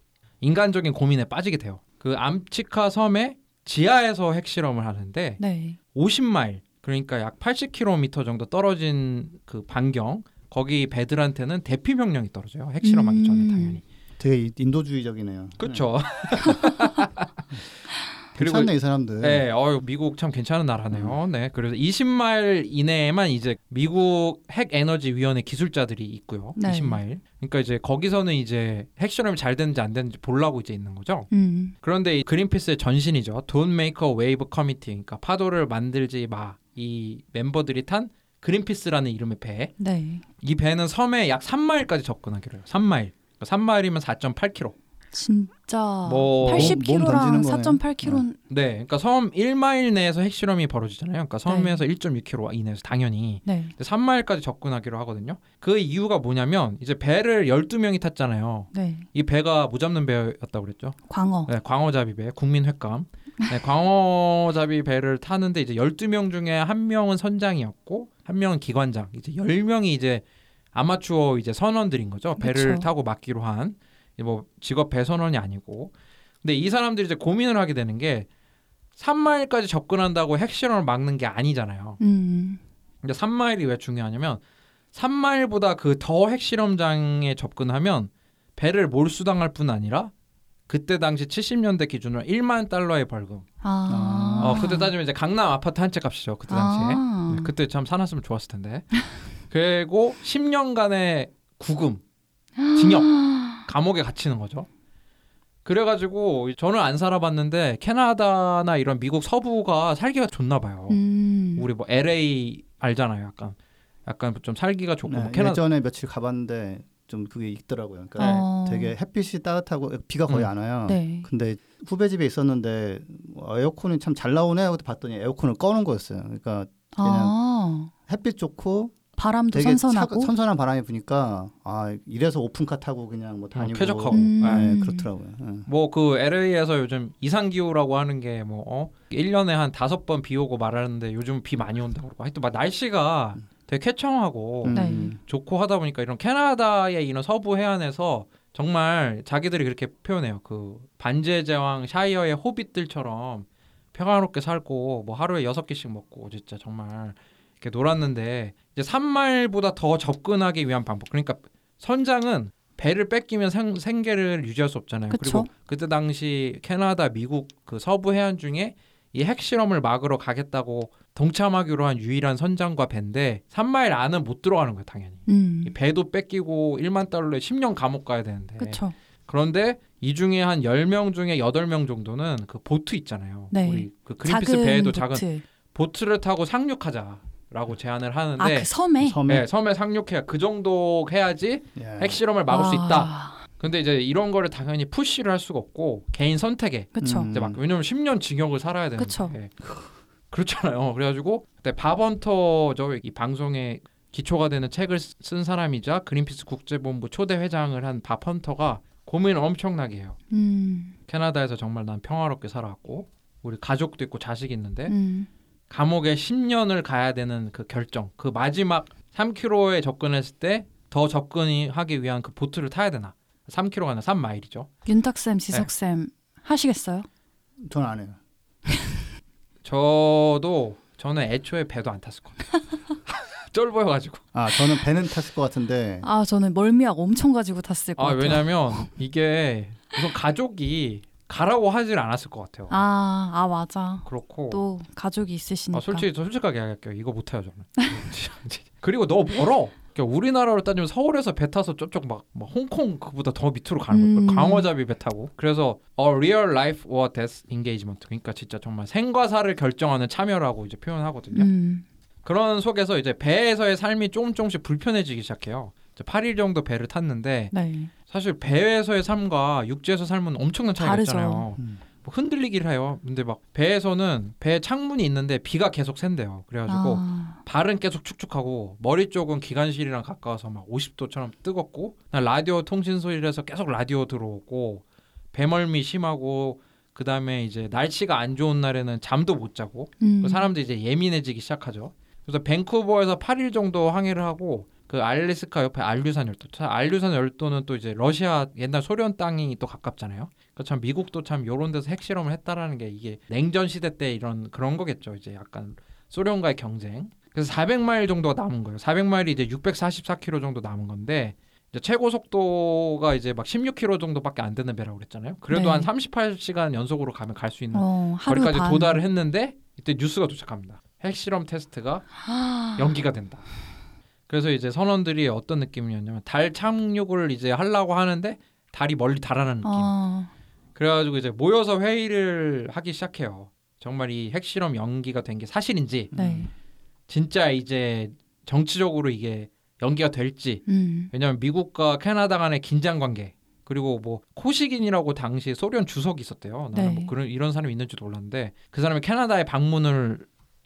인간적인 고민에 빠지게 돼요. 그 암치카 섬의 지하에서 핵실험을 하는데 네. 50마일 그러니까 약 80km 정도 떨어진 그 반경 거기 배들한테는 대피 명령이 떨어져요. 핵실험하기 전에 음. 당연히. 되게 이- 인도주의적이네요. 그렇죠. 네. 괜찮네 이 사람들. 네, 어 미국 참 괜찮은 나라네요. 네, 그래서 20마일 이내에만 이제 미국 핵 에너지 위원회 기술자들이 있고요. 네. 20마일. 그러니까 이제 거기서는 이제 핵 실험이 잘 되는지 안 되는지 보려고 이제 있는 거죠. 음. 그런데 이 그린피스의 전신이죠. Don't Make a Wave Committee. 그러니까 파도를 만들지 마. 이 멤버들이 탄 그린피스라는 이름의 배. 네. 이 배는 섬에 약 3마일까지 접근하기로 해요. 3마일. 3마일이면 4.8km. 진짜 뭐- 몸 80kg랑 던지는 거네. 4.8kg 네, 그러니까 섬 1마일 내에서 핵실험이 벌어지잖아요. 그러니까 섬에서 1.6km 이내에서 당연히 네. 근데 3마일까지 접근하기로 하거든요. 그 이유가 뭐냐면 이제 배를 12명이 탔잖아요. 네. 이 배가 무잡는 배였다고 그랬죠. 광어. 네, 광어잡이 배, 국민회감. 네, 광어잡이 배를 타는데 이제 12명 중에 한 명은 선장이었고 한 명은 기관장. 이제 10명이 이제 아마추어 이제 선원들인 거죠. 배를 그쵸. 타고 맡기로 한 뭐 직업 배 선원이 아니고. 근데 이 사람들이 이제 고민을 하게 되는 게 3마일까지 접근한다고 핵실험을 막는 게 아니잖아요. 음. 근데 3마일이 왜 중요하냐면 3마일보다 그 더 핵실험장에 접근하면 배를 몰수당할 뿐 아니라 그때 당시 70년대 기준으로 1만 달러의 벌금. 아. 어, 그때 따지면 이제 강남 아파트 한 채 값이죠. 그때 당시에. 아. 네, 그때 참 사놨으면 좋았을 텐데. 그리고 10년간의 구금, 징역, 감옥에 갇히는 거죠. 그래가지고 저는 안 살아봤는데 캐나다나 이런 미국 서부가 살기가 좋나 봐요. 음. 우리 뭐 LA 알잖아요. 약간 약간 좀 살기가 좋고 네, 뭐 캐나다 예전에 며칠 가봤는데 좀 그게 있더라고요. 그러니까 어. 되게 햇빛이 따뜻하고 비가 거의 음. 안 와요. 네. 근데 후배 집에 있었는데 뭐 에어컨이 참 잘 나오네 하고 봤더니 에어컨을 꺼놓은 거였어요. 그러니까 아. 햇빛 좋고 바람도 되게 선선하고. 차, 선선한 바람이 부니까 아 이래서 오픈카 타고 그냥 뭐 다니고 쾌적하고. 음. 네, 그렇더라고요. 네. 뭐그 LA에서 요즘 이상 기후라고 하는 게뭐 어? 1년에 한 다섯 번 비 오고 말하는데 요즘 비 많이 온다고 그러고 하여튼 막 날씨가 되게 쾌청하고 음. 네. 좋고 하다 보니까 이런 캐나다의 이런 서부 해안에서 정말 자기들이 그렇게 표현해요. 그 반지의 제왕 샤이어의 호빗들처럼 평화롭게 살고 뭐 하루에 여섯 개씩 먹고 진짜 정말 이렇게 놀았는데 이제 산말보다 더 접근하기 위한 방법. 그러니까 선장은 배를 뺏기면 생, 생계를 유지할 수 없잖아요. 그쵸. 그리고 그때 당시 캐나다, 미국 그 서부 해안 중에 이 핵실험을 막으러 가겠다고 동참하기로 한 유일한 선장과 배인데 3마일 안은 못 들어가는 거예요, 당연히. 음. 이 배도 뺏기고 1만 달러에 10년 감옥 가야 되는데. 그렇죠. 그런데 이 중에 한 10명 중에 8명 정도는 그 보트 있잖아요. 네. 우리 그 그린피스 배에도 보트. 작은 보트를 타고 상륙하자 라고 제안을 하는데 아, 그 섬에. 섬에 네, 섬에 상륙해야 그 정도 해야지 예. 핵실험을 막을 수 있다. 아, 근데 이제 이런 거를 당연히 푸시를 할 수가 없고 개인 선택에 그쵸. 음. 이제 막 왜냐면 10년 징역을 살아야 되는데 그쵸. 그렇잖아요. 그래가지고 그때 밥헌터죠 이 방송에 기초가 되는 책을 쓰- 쓴 사람이자 그린피스 국제본부 초대 회장을 한 밥헌터가 고민을 엄청나게 해요. 음. 캐나다에서 정말 난 평화롭게 살아왔고 우리 가족도 있고 자식이 있는데 음. 감옥에 10년을 가야 되는 그 결정, 그 마지막 3km에 접근했을 때 더 접근이 하기 위한 그 보트를 타야 되나? 3km가 아니라 3마일이죠. 윤탁쌤, 지석쌤 하시겠어요? 전 안 해요. 저도 저는 애초에 배도 안 탔을 거예요. 쫄보여가지고. 아 저는 배는 탔을 것 같은데 아 저는 멀미약 엄청 가지고 탔을 것 아 같아요. 왜냐면 이게 우선 가족이 가라고 하질 않았을 것 같아요. 아, 아 맞아. 그렇고 또 가족이 있으시니까. 아, 솔직히 저 솔직하게 얘기할게요. 이거 못해요 저는. 그리고 너무 멀어. 그러니까 우리나라로 따지면 서울에서 배 타서 저쪽 막, 막 홍콩 그보다 더 밑으로 가는 음. 거예요. 광어잡이 배 타고. 그래서 a real life or death engagement. 그러니까 진짜 정말 생과 사를 결정하는 참여라고 이제 표현하거든요. 음. 그런 속에서 이제 배에서의 삶이 조금 조금씩 불편해지기 시작해요. 이제 8일 정도 배를 탔는데 네. 사실 배에서의 삶과 육지에서 삶은 엄청난 차이가 다르죠. 있잖아요. 음. 뭐 흔들리기를 해요. 근데 막 배에서는 배 창문이 있는데 비가 계속 샌대요. 그래가지고 아, 발은 계속 축축하고 머리 쪽은 기관실이랑 가까워서 막 50도처럼 뜨겁고 난 라디오 통신소실에서 계속 라디오 들어오고 배멀미 심하고 그 다음에 이제 날씨가 안 좋은 날에는 잠도 못 자고 음. 그 사람들이 이제 예민해지기 시작하죠. 그래서 밴쿠버에서 8일 정도 항해를 하고 그 알래스카 옆에 알류산 열도. 자, 알류산 열도는 또 이제 러시아 옛날 소련 땅이 또 가깝잖아요. 그러니까 참 미국도 참 요런 데서 핵실험을 했다라는 게 이게 냉전 시대 때 이런 그런 거겠죠. 이제 약간 소련과의 경쟁. 그래서 400마일 정도가 남은 거예요. 400마일이 이제 644km 정도 남은 건데 이제 최고 속도가 이제 막 16km 정도밖에 안 되는 배라고 그랬잖아요. 그래도 네. 한 38시간 연속으로 가면 갈 수 있는 어, 반. 도달을 했는데 이때 뉴스가 도착합니다. 핵실험 테스트가 아, 연기가 된다. 그래서 이제 선원들이 어떤 느낌이었냐면 달 착륙을 이제 하려고 하는데 달이 멀리 달아나는 느낌. 어, 그래가지고 이제 모여서 회의를 하기 시작해요. 정말 이 핵실험 연기가 된 게 사실인지 네. 진짜 이제 정치적으로 이게 연기가 될지 음. 왜냐하면 미국과 캐나다 간의 긴장 관계 그리고 뭐 코시긴이라고 당시 소련 주석이 있었대요. 나는 네. 뭐 그런 이런 사람이 있는지도 몰랐는데 그 사람이 캐나다에 방문을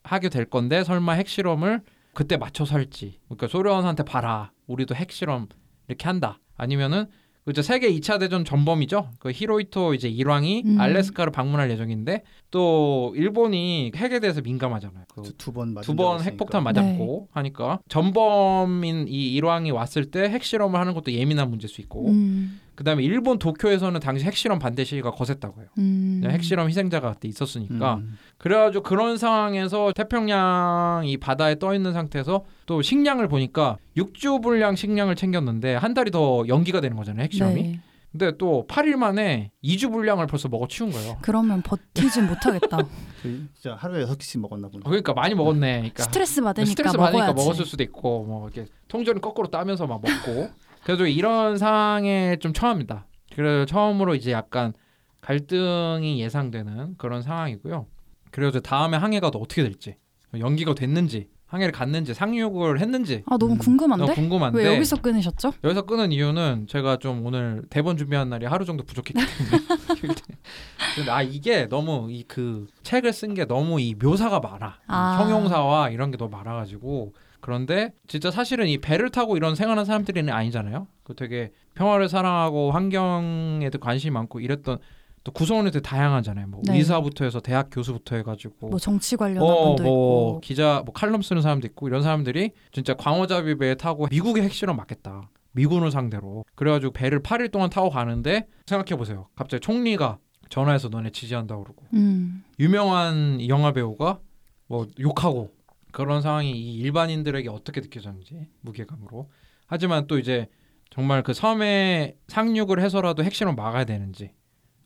하게 될 건데 설마 핵실험을 그때 맞춰서 할지 그러니까 소련한테 봐라 우리도 핵실험 이렇게 한다 아니면은 그 이제 세계 2차 대전 전범이죠 그 히로히토 이제 일왕이 음. 알래스카를 방문할 예정인데 또 일본이 핵에 대해서 민감하잖아요. 그 두번 두번 핵폭탄 맞았고 하니까 전범인 이 일왕이 왔을 때 핵실험을 하는 것도 예민한 문제일 수 있고 음. 그다음에 일본 도쿄에서는 당시 핵실험 반대 시위가 거셌다고요. 음. 핵실험 희생자가 그때 있었으니까 음. 그래가지고 그런 상황에서 태평양 이 바다에 떠 있는 상태에서 또 식량을 보니까 6주 분량 식량을 챙겼는데 한 달이 더 연기가 되는 거잖아요 핵실험이. 네. 근데 또 8일 만에 2주 분량을 벌써 먹어 치운 거예요. 그러면 버티진 못하겠다. 진짜 하루에 여섯 개씩 먹었나 보네. 그러니까 많이 먹었네. 그러니까 스트레스 받으니까 스트레스. 받으니까 먹었을 수도 있고 뭐 이렇게 통조림 거꾸로 따면서 막 먹고 그래서 이런 상황에 좀 처합니다. 그래서 처음으로 이제 약간 갈등이 예상되는 그런 상황이고요. 그래서 다음에 항해가 또 어떻게 될지 연기가 됐는지 항해를 갔는지 상륙을 했는지 아 너무 음. 궁금한데? 너무 궁금한데 왜 여기서 끊으셨죠? 여기서 끊은 이유는 제가 좀 오늘 대본 준비한 날이 하루 정도 부족했기 때문에 근데 아 이게 너무 이 그 책을 쓴 게 너무 이 묘사가 많아 아. 형용사와 이런 게 너무 많아가지고 그런데 진짜 사실은 이 배를 타고 이런 생활하는 사람들이 아니잖아요 그 되게 평화를 사랑하고 환경에도 관심이 많고 이랬던 또 구성원이 되게 다양하잖아요 뭐 네. 의사부터 해서 대학 교수부터 해가지고 뭐 정치 관련한 어, 분도 뭐 있고. 기자 뭐 칼럼 쓰는 사람도 있고 이런 사람들이 진짜 광어잡이 배에 타고 미국의 핵실험 맞겠다. 미군을 상대로 그래가지고 배를 8일 동안 타고 가는데 생각해 보세요. 갑자기 총리가 전화해서 너네 지지한다 고 그러고 음. 유명한 영화 배우가 뭐 욕하고 그런 상황이 이 일반인들에게 어떻게 느껴졌는지 무게감으로 하지만 또 이제 정말 그 섬에 상륙을 해서라도 핵실험 막아야 되는지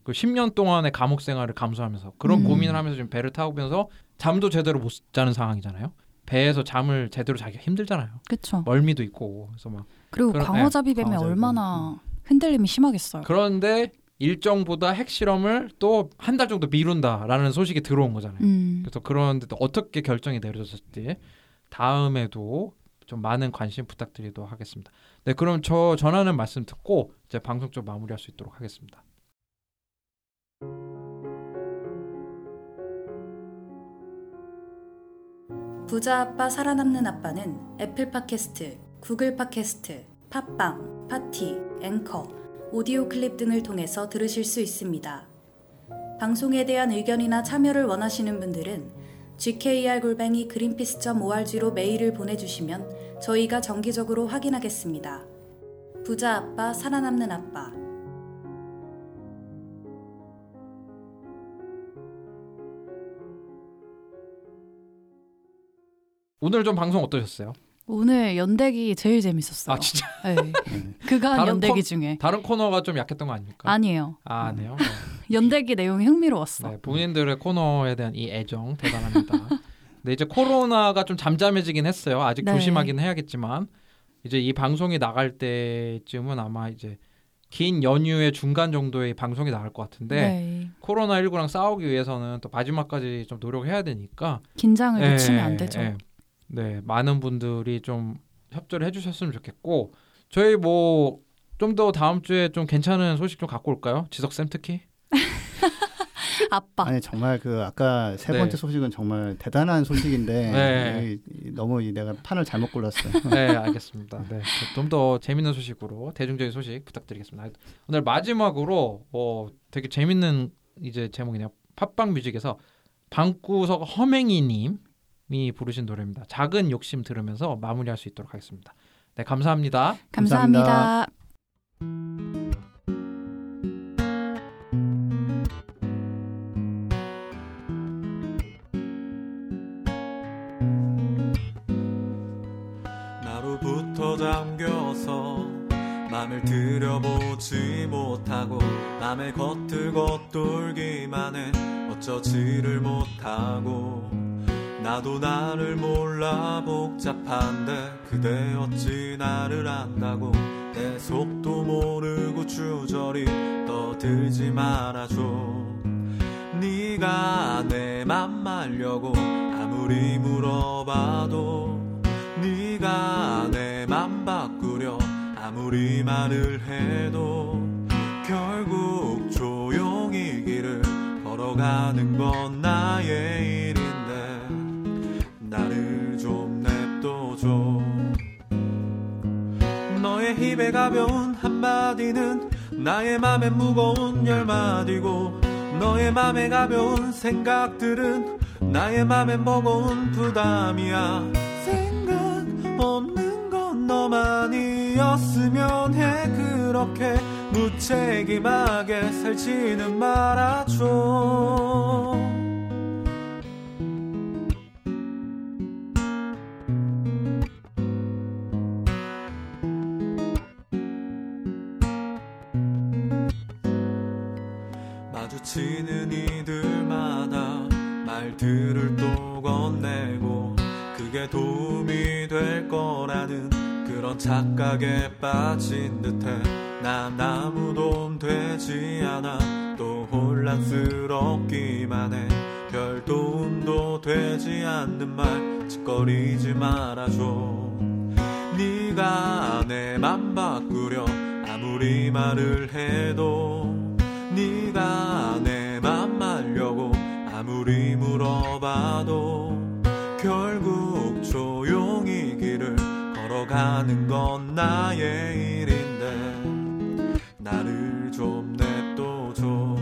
그 10년 동안의 감옥 생활을 감수하면서 그런 음. 고민을 하면서 지금 배를 타고면서 잠도 제대로 못 자는 상황이잖아요. 배에서 잠을 제대로 자기가 힘들잖아요. 그렇죠. 멀미도 있고 그래서 막 그리고 그런- 광어잡이 뱀이 광어잡이 뱀. 얼마나 흔들림이 심하겠어요. 그런데 일정보다 핵실험을 또 한 달 정도 미룬다라는 소식이 들어온 거잖아요. 음. 그래서 그런데 또 어떻게 결정이 내려졌을지 다음에도 좀 많은 관심 부탁드리도록 하겠습니다. 네, 그럼 저 전하는 말씀 듣고 이제 방송 좀 마무리할 수 있도록 하겠습니다. 부자 아빠 살아남는 아빠는 애플 팟캐스트, 구글 팟캐스트, 팟빵, 파티, 앵커, 오디오 클립 등을 통해서 들으실 수 있습니다. 방송에 대한 의견이나 참여를 원하시는 분들은 gkr골뱅이 greenpeace.org로 메일을 보내주시면 저희가 정기적으로 확인하겠습니다. 부자 아빠 살아남는 아빠 오늘 좀 방송 어떠셨어요? 오늘 연대기 제일 재밌었어요. 아 진짜 네. 네. 그간 연대기 코- 중에 다른 코너가 좀 약했던 거 아닙니까? 아니에요. 아, 네요. 연대기 내용이 흥미로웠어. 네, 본인들의 코너에 대한 이 애정 대단합니다. 근데 이제 코로나가 좀 잠잠해지긴 했어요. 아직 네. 조심하긴 해야겠지만 이제 이 방송이 나갈 때쯤은 아마 이제 긴 연휴의 중간 정도의 방송이 나갈 것 같은데 네. 코로나 19랑 싸우기 위해서는 또 마지막까지 좀 노력해야 되니까 긴장을 예, 놓치면 안 되죠. 예. 네, 많은 분들이 좀 협조를 해주셨으면 좋겠고 저희 뭐 좀 더 다음 주에 좀 괜찮은 소식 좀 갖고 올까요? 지석 쌤 특히. 아빠. 아니 정말 그 아까 세 네. 번째 소식은 정말 대단한 소식인데 네. 너무 이 내가 판을 잘못 골랐어요. 네, 알겠습니다. 네, 좀 더 재밌는 소식으로 대중적인 소식 부탁드리겠습니다. 오늘 마지막으로 어, 되게 재밌는 이제 제목이네요. 팟빵 뮤직에서 방구석 허맹이님 이 부르신 노래입니다. 작은 욕심 들으면서 마무리할 수 있도록 하겠습니다. 네, 감사합니다. 감사합니다. 나로부터 잠겨서 맘을 들여보지 못하고 남의 겉을 겉돌기만 해 어쩌지를 못하고 나도 나를 몰라 복잡한데 그대 어찌 나를 안다고. 내 속도 모르고 주저리 떠들지 말아줘. 네가 내 맘 말려고 아무리 물어봐도 네가 내 맘 바꾸려 아무리 말을 해도 결국 조용히 길을 걸어가는 건 나의 힘에 가벼운 한마디는 나의 맘에 무거운 열마디고 너의 맘에 가벼운 생각들은 나의 맘에 무거운 부담이야. 생각 없는 건 너만이었으면 해. 그렇게 무책임하게 살지는 말아줘 말들을 또 건네고 그게 도움이 될 거라는 그런 착각에 빠진 듯해. 난 아무 도움 되지 않아 또 혼란스럽기만 해. 별 도움도 되지 않는 말 짓거리지 말아줘. 네가 내 맘 바꾸려 아무리 말을 해도 봐도 결국 조용히 길을 걸어가는 건 나의 일인데 나를 좀 냅둬줘.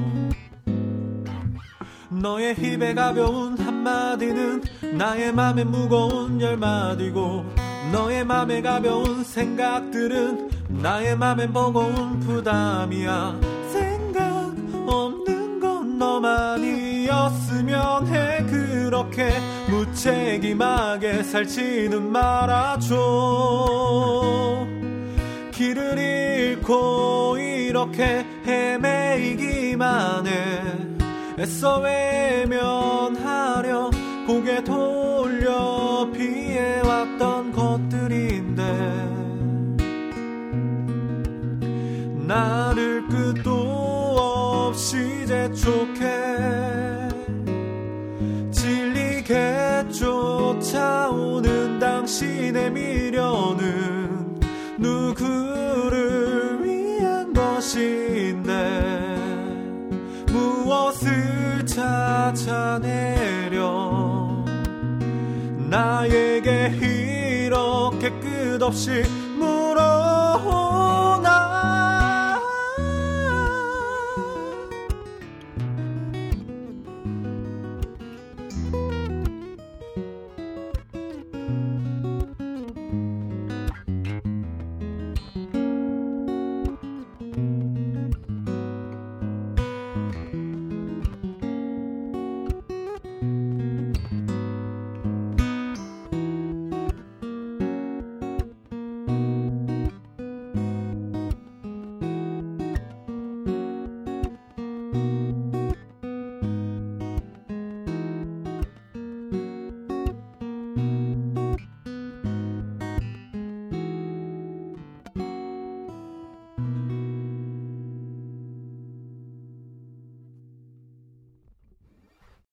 너의 힘에 가벼운 한마디는 나의 맘에 무거운 열마디고 너의 맘에 가벼운 생각들은 나의 맘에 무거운 부담이야. 생각 없는 건 너만이 었으면 해. 그렇게 무책임하게 살지는 말아줘. 길을 잃고 이렇게 헤매이기만 해. 애써 외면하려 고개 돌려 피해왔던 것들인데. 나를 끝도 없이 재촉해 쫓아오는 당신의 미련은 누구를 위한 것인데? 무엇을 찾아내려? 나에게 이렇게 끝없이